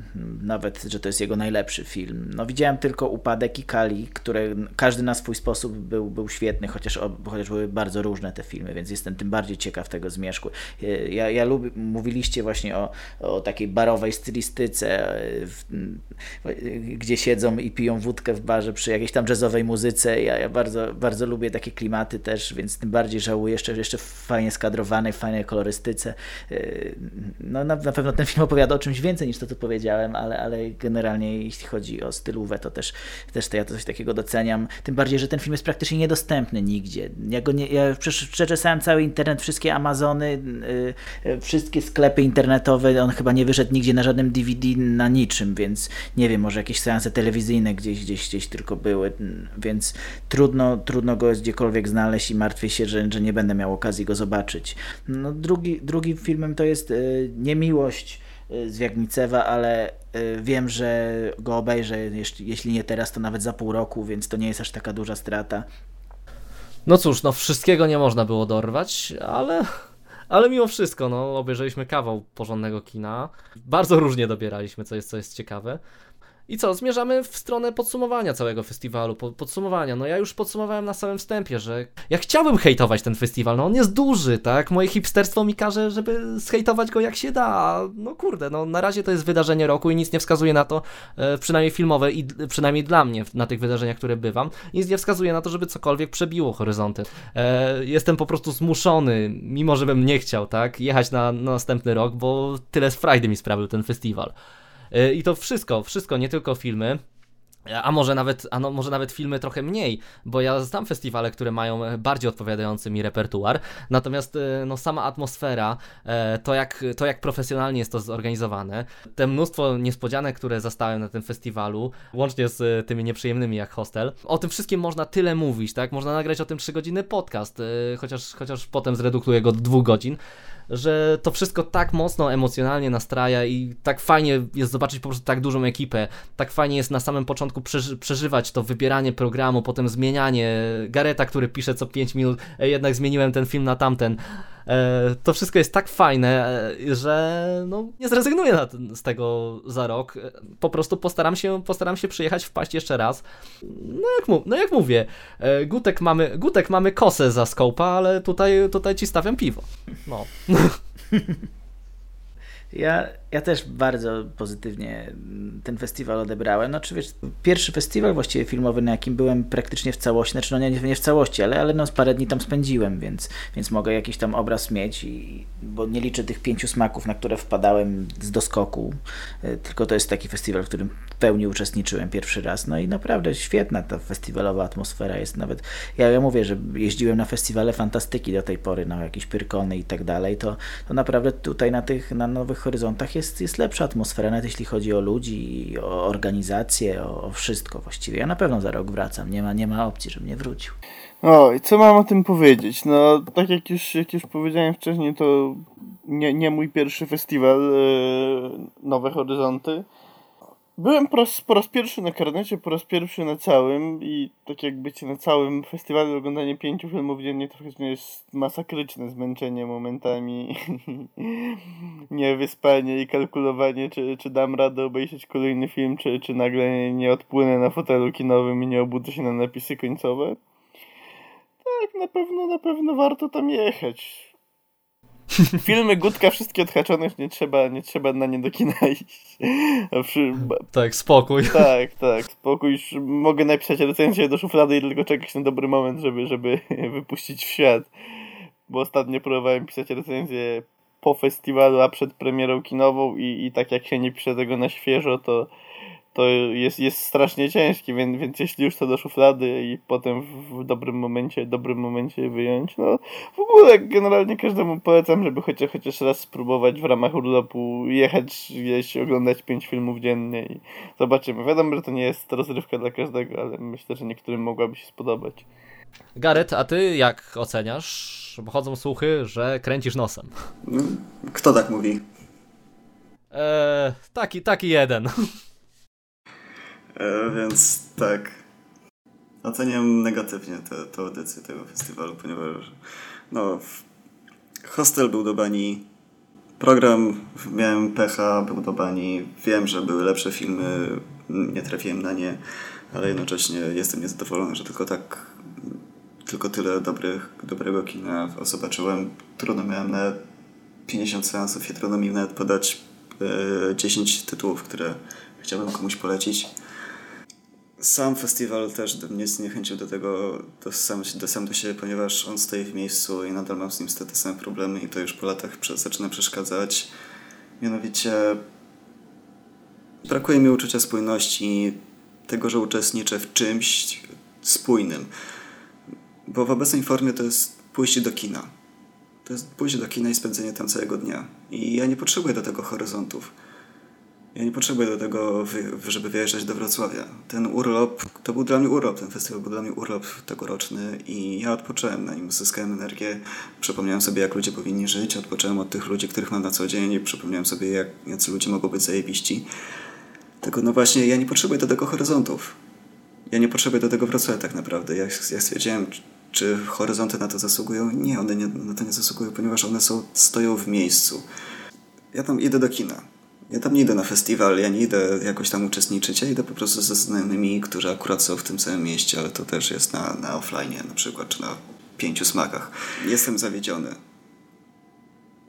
nawet, że to jest jego najlepszy film. No widziałem tylko Upadek i Kali, które każdy na swój sposób był, był świetny, chociaż, chociaż były bardzo różne te filmy, więc jestem tym bardziej ciekaw tego zmierzchu. Y, ja, ja lubię, mówiliście właśnie o, o takiej barowej stylistyce, y, w, gdzie siedzą i piją wódkę w barze przy jakiejś tam jazzowej muzyce. Ja, ja bardzo, bardzo lubię takie klimaty też, więc tym bardziej żałuję jeszcze, jeszcze fajnie skadrowanej, fajnej kolorystyce. Y, no, na, na, pewno ten film opowiada o czymś więcej niż to, co powiedziałem, ale, ale generalnie jeśli chodzi o stylówę, to też, też to ja to coś takiego doceniam. Tym bardziej, że ten film jest praktycznie niedostępny nigdzie. Ja, go nie, ja przeczesałem cały internet, wszystkie Amazony, yy, wszystkie sklepy internetowe, on chyba nie wyszedł nigdzie na żadnym DVD, na niczym, więc nie wiem, może jakieś seanse telewizyjne gdzieś, gdzieś, gdzieś tylko były, więc trudno, trudno go gdziekolwiek znaleźć i martwię się, że, że nie będę miał okazji go zobaczyć. No, drugi, drugim filmem to jest y, Niemiłość y, z Jagnicewa, ale y, wiem, że go obejrzę, jeśli, jeśli nie teraz, to nawet za pół roku, więc to nie jest aż taka duża strata. No cóż, no wszystkiego nie można było dorwać, ale ale mimo wszystko, no, obejrzeliśmy kawał porządnego kina. Bardzo różnie dobieraliśmy, co jest, co jest ciekawe. I co, zmierzamy w stronę podsumowania całego festiwalu, podsumowania. No ja już podsumowałem na samym wstępie, że ja chciałbym hejtować ten festiwal, no on jest duży, tak? Moje hipsterstwo mi każe, żeby zhejtować go jak się da. No kurde, no na razie to jest wydarzenie roku i nic nie wskazuje na to, e, przynajmniej filmowe i przynajmniej dla mnie na tych wydarzeniach, które bywam, nic nie wskazuje na to, żeby cokolwiek przebiło horyzonty. E, jestem po prostu zmuszony, mimo żebym nie chciał, tak? Jechać na, na następny rok, bo tyle z frajdy mi sprawił ten festiwal. E, I to wszystko, wszystko, nie tylko filmy. A może nawet, a no, może nawet filmy trochę mniej, bo ja znam festiwale, które mają e, bardziej odpowiadający mi repertuar, natomiast e, no, sama atmosfera, e, to jak, to jak profesjonalnie jest to zorganizowane, te mnóstwo niespodzianek, które zastałem na tym festiwalu, łącznie z tymi nieprzyjemnymi jak hostel, o tym wszystkim można tyle mówić, tak? Można nagrać o tym 3 godziny podcast, chociaż, chociaż potem zredukuję go do 2 godzin, że to wszystko tak mocno emocjonalnie nastraja i tak fajnie jest zobaczyć po prostu tak dużą ekipę, tak fajnie jest na samym początku przeży przeżywać to wybieranie programu, potem zmienianie, Gareta, który pisze co 5 minut, jednak zmieniłem ten film na tamten, to wszystko jest tak fajne, e, że no, nie zrezygnuję z tego za rok. E, po prostu postaram się, postaram się przyjechać, wpaść jeszcze raz. No jak, no jak mówię, Gutek mamy, Gutek mamy kosę za skopa, ale tutaj, tutaj ci stawiam piwo. No. Ja, ja też bardzo pozytywnie ten festiwal odebrałem. No, czy wiesz, pierwszy festiwal właściwie filmowy, na jakim byłem praktycznie w całości, znaczy no nie, nie w całości, ale, ale no parę dni tam spędziłem, więc, więc mogę jakiś tam obraz mieć, i, bo nie liczę tych pięciu smaków, na które wpadałem z doskoku, e, tylko to jest taki festiwal, w którym w pełni uczestniczyłem pierwszy raz. No i naprawdę świetna ta festiwalowa atmosfera jest nawet. Ja, ja mówię, że jeździłem na festiwale fantastyki do tej pory, na jakieś pyrkony i tak dalej, to, to naprawdę tutaj na tych na nowych horyzontach jest, jest lepsza atmosfera, nawet jeśli chodzi o ludzi, o organizację, o, o wszystko właściwie. Ja na pewno za rok wracam, nie ma, nie ma opcji, żebym nie wrócił. O, i co mam o tym powiedzieć? No, tak jak już, jak już powiedziałem wcześniej, to nie, nie mój pierwszy festiwal yy, Nowe Horyzonty. Byłem po raz, po raz pierwszy na karnecie, po raz pierwszy na całym i tak jak bycie na całym festiwalu, oglądanie pięciu filmów dziennie trochę jest masakryczne zmęczenie momentami, niewyspanie i kalkulowanie, czy, czy dam radę obejrzeć kolejny film, czy, czy nagle nie odpłynę na fotelu kinowym i nie obudzę się na napisy końcowe. Tak, na pewno, na pewno warto tam jechać Filmy Gutka wszystkie odhaczone, nie trzeba, nie trzeba na nie do kina iść. Przy... Tak, spokój. Tak, tak, spokój. Mogę napisać recenzję do szuflady i tylko czekać na dobry moment, żeby, żeby wypuścić w świat. Bo ostatnio próbowałem pisać recenzję po festiwalu, a przed premierą kinową i, i tak jak się nie pisze tego na świeżo, to to jest, jest strasznie ciężkie, więc, więc jeśli już to do szuflady i potem w, dobrym momencie, dobrym momencie wyjąć, no w ogóle generalnie każdemu polecam, żeby chociaż, chociaż raz spróbować w ramach urlopu jechać gdzieś, oglądać pięć filmów dziennie i zobaczymy. Wiadomo, że to nie jest rozrywka dla każdego, ale myślę, że niektórym mogłaby się spodobać. Gareth, a ty jak oceniasz? Bo chodzą słuchy, że kręcisz nosem. Kto tak mówi? Eee, taki, taki jeden. E, więc tak. Oceniam negatywnie tę edycję tego festiwalu, ponieważ no, hostel był do bani, program miałem pecha, był do bani. Wiem, że były lepsze filmy, nie trafiłem na nie, ale jednocześnie jestem niezadowolony, że tylko tak, tylko tyle dobrych, dobrego kina zobaczyłem. Trudno miałem nawet 50 seansów i trudno mi nawet podać e, 10 tytułów, które chciałbym komuś polecić sam festiwal też mnie zniechęcił do tego, do sam, do sam do siebie, ponieważ on stoi w miejscu i nadal mam z nim te same problemy i to już po latach zaczyna przeszkadzać. Mianowicie brakuje mi uczucia spójności, tego, że uczestniczę w czymś spójnym. Bo w obecnej formie to jest pójście do kina. To jest pójście do kina i spędzenie tam całego dnia. I ja nie potrzebuję do tego horyzontów ja nie potrzebuję do tego, żeby wyjeżdżać do Wrocławia. Ten urlop, to był dla mnie urlop, ten festiwal był dla mnie urlop tegoroczny i ja odpocząłem na nim, zyskałem energię, przypomniałem sobie, jak ludzie powinni żyć, odpocząłem od tych ludzi, których mam na co dzień i przypomniałem sobie, jak jacy ludzie mogą być zajebiści. Tylko no właśnie, ja nie potrzebuję do tego horyzontów. Ja nie potrzebuję do tego Wrocławia tak naprawdę. Ja, ja stwierdziłem, czy horyzonty na to zasługują? Nie, one nie, na to nie zasługują, ponieważ one są, stoją w miejscu. Ja tam idę do kina ja tam nie idę na festiwal, ja nie idę jakoś tam uczestniczyć, ja idę po prostu ze znajomymi, którzy akurat są w tym samym mieście, ale to też jest na, na offline na przykład, czy na pięciu smakach. Jestem zawiedziony.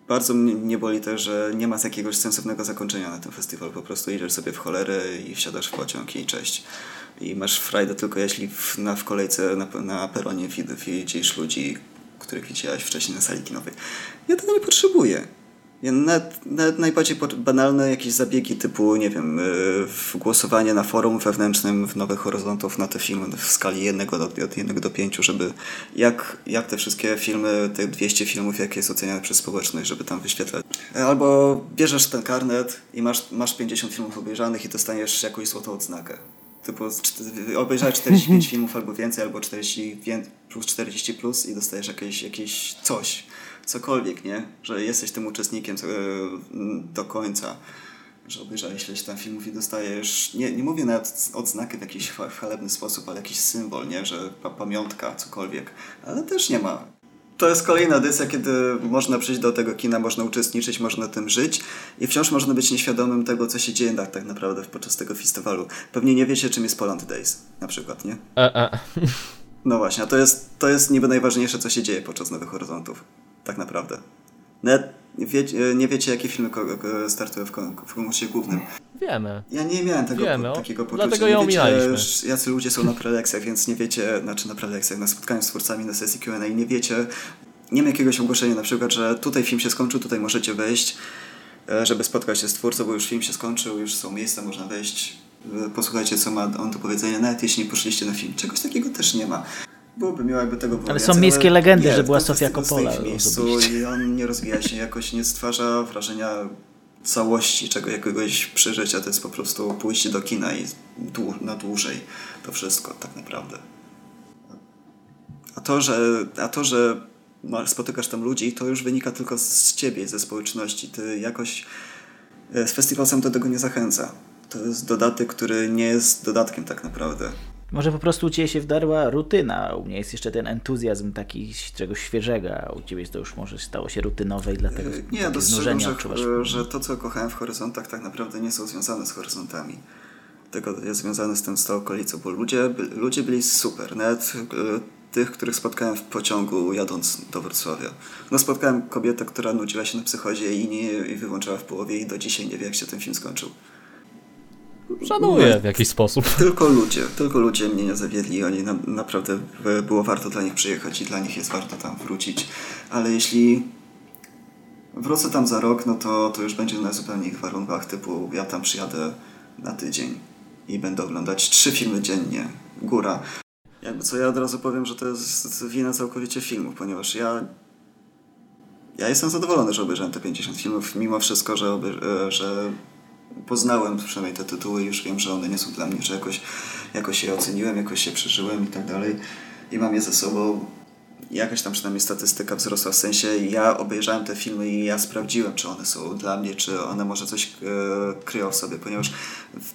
Bardzo mnie boli też, że nie ma jakiegoś sensownego zakończenia na tym festiwalu. Po prostu idziesz sobie w cholerę i wsiadasz w pociąg i cześć. I masz frajdę tylko jeśli w, na, w kolejce na, na peronie widzisz ludzi, których widziałeś wcześniej na sali kinowej. Ja tego nie potrzebuję Nawet, nawet najbardziej banalne jakieś zabiegi typu, nie wiem, y, głosowanie na forum wewnętrznym w Nowych Horyzontów na te filmy w skali 1 do, od 1 do 5, żeby jak, jak te wszystkie filmy, te 200 filmów, jakie jest oceniane przez społeczność, żeby tam wyświetlać. Albo bierzesz ten karnet i masz, masz 50 filmów obejrzanych i dostaniesz jakąś złotą odznakę. Typu obejrzałeś 45 filmów albo więcej, albo 40 plus 40 plus i dostajesz jakieś, jakieś coś cokolwiek, nie? Że jesteś tym uczestnikiem e, do końca, że obejrzałeś ileś tam filmów i dostajesz, nie, nie mówię nawet odznakę w jakiś chwalebny sposób, ale jakiś symbol, nie? Że pamiątka, cokolwiek, ale też nie ma. To jest kolejna edycja, kiedy można przyjść do tego kina, można uczestniczyć, można tym żyć i wciąż można być nieświadomym tego, co się dzieje tak, tak naprawdę podczas tego festiwalu. Pewnie nie wiecie, czym jest Poland Days, na przykład, nie? E, e. No właśnie, a to jest, to jest niby najważniejsze, co się dzieje podczas Nowych Horyzontów tak naprawdę. Nawet wie, nie wiecie, jakie filmy startują w konkursie głównym. Wiemy. Ja nie miałem tego, Wiemy, po, takiego poczucia. Dlatego ją ominęliśmy. Jacy ludzie są na prelekcjach, więc nie wiecie, znaczy na prelekcjach, na spotkaniu z twórcami, na sesji Q&A, nie wiecie, nie ma jakiegoś ogłoszenia na przykład, że tutaj film się skończył, tutaj możecie wejść, e, żeby spotkać się z twórcą, bo już film się skończył, już są miejsca, można wejść, e, posłuchajcie, co ma on do powiedzenia, nawet jeśli nie poszliście na film. Czegoś takiego też nie ma. Byłoby miło, jakby tego było Ale są miejskie legendy, nie, że była Sofia Coppola. w miejscu i on nie rozwija się jakoś, nie stwarza wrażenia całości czego jakiegoś przeżycia. To jest po prostu pójście do kina i dłu na dłużej to wszystko tak naprawdę. A to, że, a to, że spotykasz tam ludzi, to już wynika tylko z ciebie, ze społeczności. Ty jakoś e, z festiwal sam do tego nie zachęca. To jest dodatek, który nie jest dodatkiem tak naprawdę. Może po prostu u Ciebie się wdarła rutyna, u mnie jest jeszcze ten entuzjazm taki czegoś świeżego, a u Ciebie to już może stało się rutynowe i dlatego yy, Nie, dostrzegam, że, że to, co kochałem w horyzontach, tak naprawdę nie są związane z horyzontami. Tego jest związane z tym z tą okolicą, bo ludzie, ludzie byli super. Nawet yy, tych, których spotkałem w pociągu jadąc do Wrocławia. No spotkałem kobietę, która nudziła się na psychozie i, nie, i wyłączała w połowie i do dzisiaj nie wie, jak się ten film skończył. Szanuję w jakiś sposób. Tylko ludzie, tylko ludzie mnie nie zawiedli. Oni na, naprawdę było warto dla nich przyjechać i dla nich jest warto tam wrócić. Ale jeśli wrócę tam za rok, no to, to już będzie na zupełnie innych warunkach, typu ja tam przyjadę na tydzień i będę oglądać trzy filmy dziennie. Góra. Jakby co ja od razu powiem, że to jest wina całkowicie filmów, ponieważ ja ja jestem zadowolony, że obejrzałem te 50 filmów, mimo wszystko, że, że poznałem przynajmniej te tytuły, już wiem, że one nie są dla mnie, że jakoś, jakoś je oceniłem, jakoś się przeżyłem i tak dalej i mam je ze sobą. Jakaś tam przynajmniej statystyka wzrosła, w sensie ja obejrzałem te filmy i ja sprawdziłem, czy one są dla mnie, czy one może coś e, kryją w sobie, ponieważ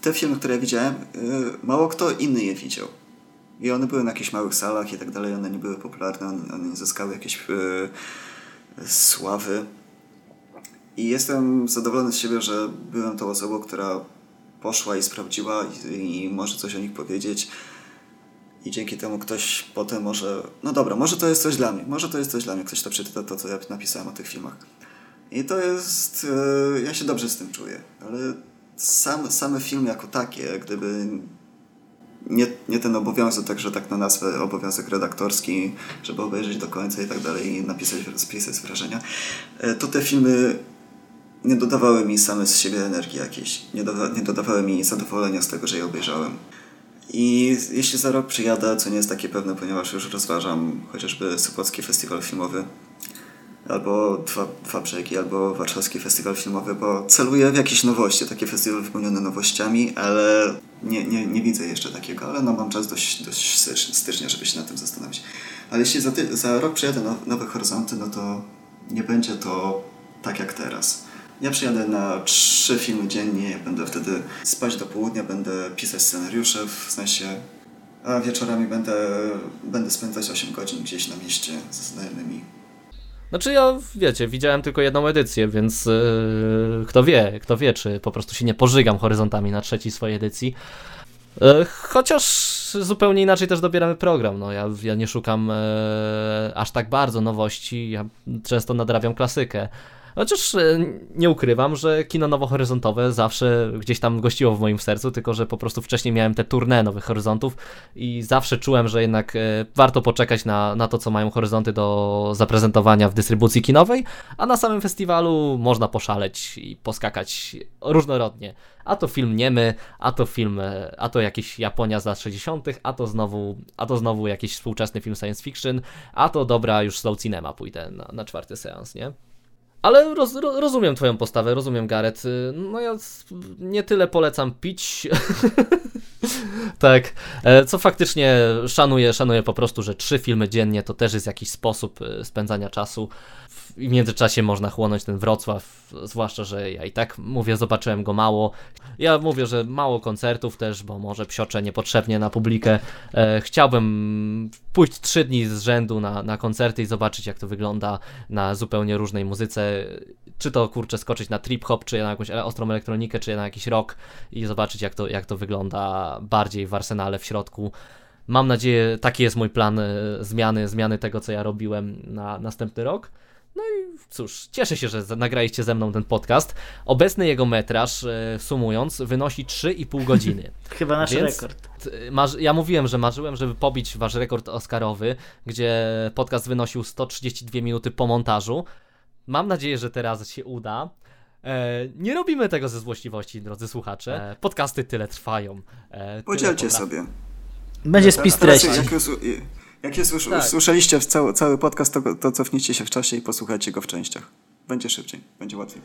te filmy, które ja widziałem, e, mało kto inny je widział. I one były na jakichś małych salach i tak dalej, one nie były popularne, one, one nie zyskały jakiejś e, sławy i jestem zadowolony z siebie, że byłem tą osobą, która poszła i sprawdziła i, i może coś o nich powiedzieć. I dzięki temu ktoś potem może, no dobra, może to jest coś dla mnie, może to jest coś dla mnie, ktoś to przeczyta to, co ja napisałem o tych filmach. I to jest, e, ja się dobrze z tym czuję, ale sam, same filmy jako takie, gdyby nie, nie ten obowiązek, także tak na nazwę obowiązek redaktorski, żeby obejrzeć do końca i tak dalej i napisać, spisać wrażenia, e, to te filmy nie dodawały mi same z siebie energii jakiejś. Nie, doda nie dodawały mi zadowolenia z tego, że je obejrzałem. I jeśli za rok przyjadę, co nie jest takie pewne, ponieważ już rozważam chociażby Sopocki Festiwal Filmowy, albo Dwa, dwa Brzegi, albo Warszawski Festiwal Filmowy, bo celuję w jakieś nowości, takie festiwale wypełnione nowościami, ale nie, nie, nie widzę jeszcze takiego, ale no mam czas dość, dość stycznia, żeby się nad tym zastanowić. Ale jeśli za, za rok przyjadę Nowe Horyzonty, no to nie będzie to tak jak teraz. Ja przyjadę na trzy filmy dziennie, będę wtedy spać do południa, będę pisać scenariusze w sensie, a wieczorami będę, będę spędzać 8 godzin gdzieś na mieście ze znajomymi. Znaczy ja, wiecie, widziałem tylko jedną edycję, więc yy, kto wie, kto wie, czy po prostu się nie pożygam horyzontami na trzeciej swojej edycji. Yy, chociaż zupełnie inaczej też dobieramy program. No, ja, ja nie szukam yy, aż tak bardzo nowości, ja często nadrabiam klasykę. Chociaż e, nie ukrywam, że kino nowohoryzontowe zawsze gdzieś tam gościło w moim sercu, tylko że po prostu wcześniej miałem te tournée Nowych Horyzontów i zawsze czułem, że jednak e, warto poczekać na, na to, co mają horyzonty do zaprezentowania w dystrybucji kinowej, a na samym festiwalu można poszaleć i poskakać różnorodnie. A to film niemy, a to film, e, a to jakiś Japonia z lat 60., a to znowu, a to znowu jakiś współczesny film science fiction, a to dobra już slow cinema pójdę na, na czwarty seans, nie? Ale roz, rozumiem twoją postawę, rozumiem Gareth. No ja nie tyle polecam pić. tak, e, co faktycznie szanuję, szanuję po prostu, że trzy filmy dziennie to też jest jakiś sposób e, spędzania czasu w międzyczasie można chłonąć ten Wrocław, zwłaszcza, że ja i tak mówię, zobaczyłem go mało. Ja mówię, że mało koncertów też, bo może psioczę niepotrzebnie na publikę. E, chciałbym pójść trzy dni z rzędu na, na koncerty i zobaczyć, jak to wygląda na zupełnie różnej muzyce. Czy to kurczę skoczyć na trip hop, czy na jakąś ostrą elektronikę, czy na jakiś rock i zobaczyć, jak to, jak to wygląda bardziej w arsenale w środku. Mam nadzieję, taki jest mój plan e, zmiany, zmiany tego, co ja robiłem na następny rok. No i cóż, cieszę się, że nagraliście ze mną ten podcast. Obecny jego metraż, e, sumując, wynosi 3,5 godziny. Chyba nasz Więc rekord. Ja mówiłem, że marzyłem, żeby pobić wasz rekord Oscarowy, gdzie podcast wynosił 132 minuty po montażu. Mam nadzieję, że teraz się uda. E, nie robimy tego ze złośliwości, drodzy słuchacze. E, podcasty tyle trwają. Podzielcie sobie. Będzie spis treści. Jak jest, tak. słyszeliście cały, cały podcast, to, to cofnijcie się w czasie i posłuchajcie go w częściach. Będzie szybciej, będzie łatwiej.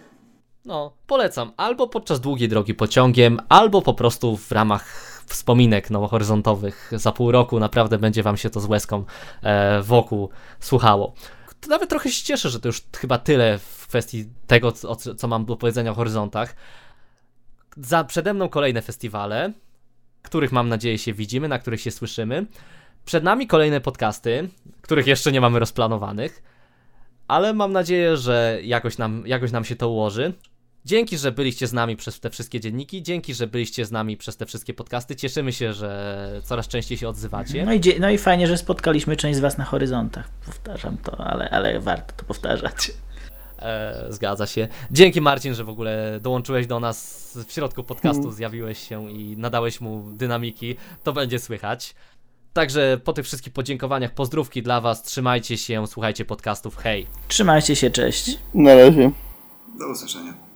No, polecam. Albo podczas długiej drogi pociągiem, albo po prostu w ramach wspominek nowohoryzontowych za pół roku naprawdę będzie wam się to z łezką e, wokół słuchało. To nawet trochę się cieszę, że to już chyba tyle w kwestii tego, co, co mam do powiedzenia o horyzontach. Za przede mną kolejne festiwale, których mam nadzieję się widzimy, na których się słyszymy. Przed nami kolejne podcasty, których jeszcze nie mamy rozplanowanych, ale mam nadzieję, że jakoś nam, jakoś nam się to ułoży. Dzięki, że byliście z nami przez te wszystkie dzienniki, dzięki, że byliście z nami przez te wszystkie podcasty. Cieszymy się, że coraz częściej się odzywacie. No i, no i fajnie, że spotkaliśmy część z Was na horyzontach. Powtarzam to, ale, ale warto to powtarzać. E, zgadza się. Dzięki Marcin, że w ogóle dołączyłeś do nas w środku podcastu, mm. zjawiłeś się i nadałeś mu dynamiki. To będzie słychać. Także po tych wszystkich podziękowaniach, pozdrówki dla Was, trzymajcie się, słuchajcie podcastów, hej. Trzymajcie się, cześć. Na razie. Do usłyszenia.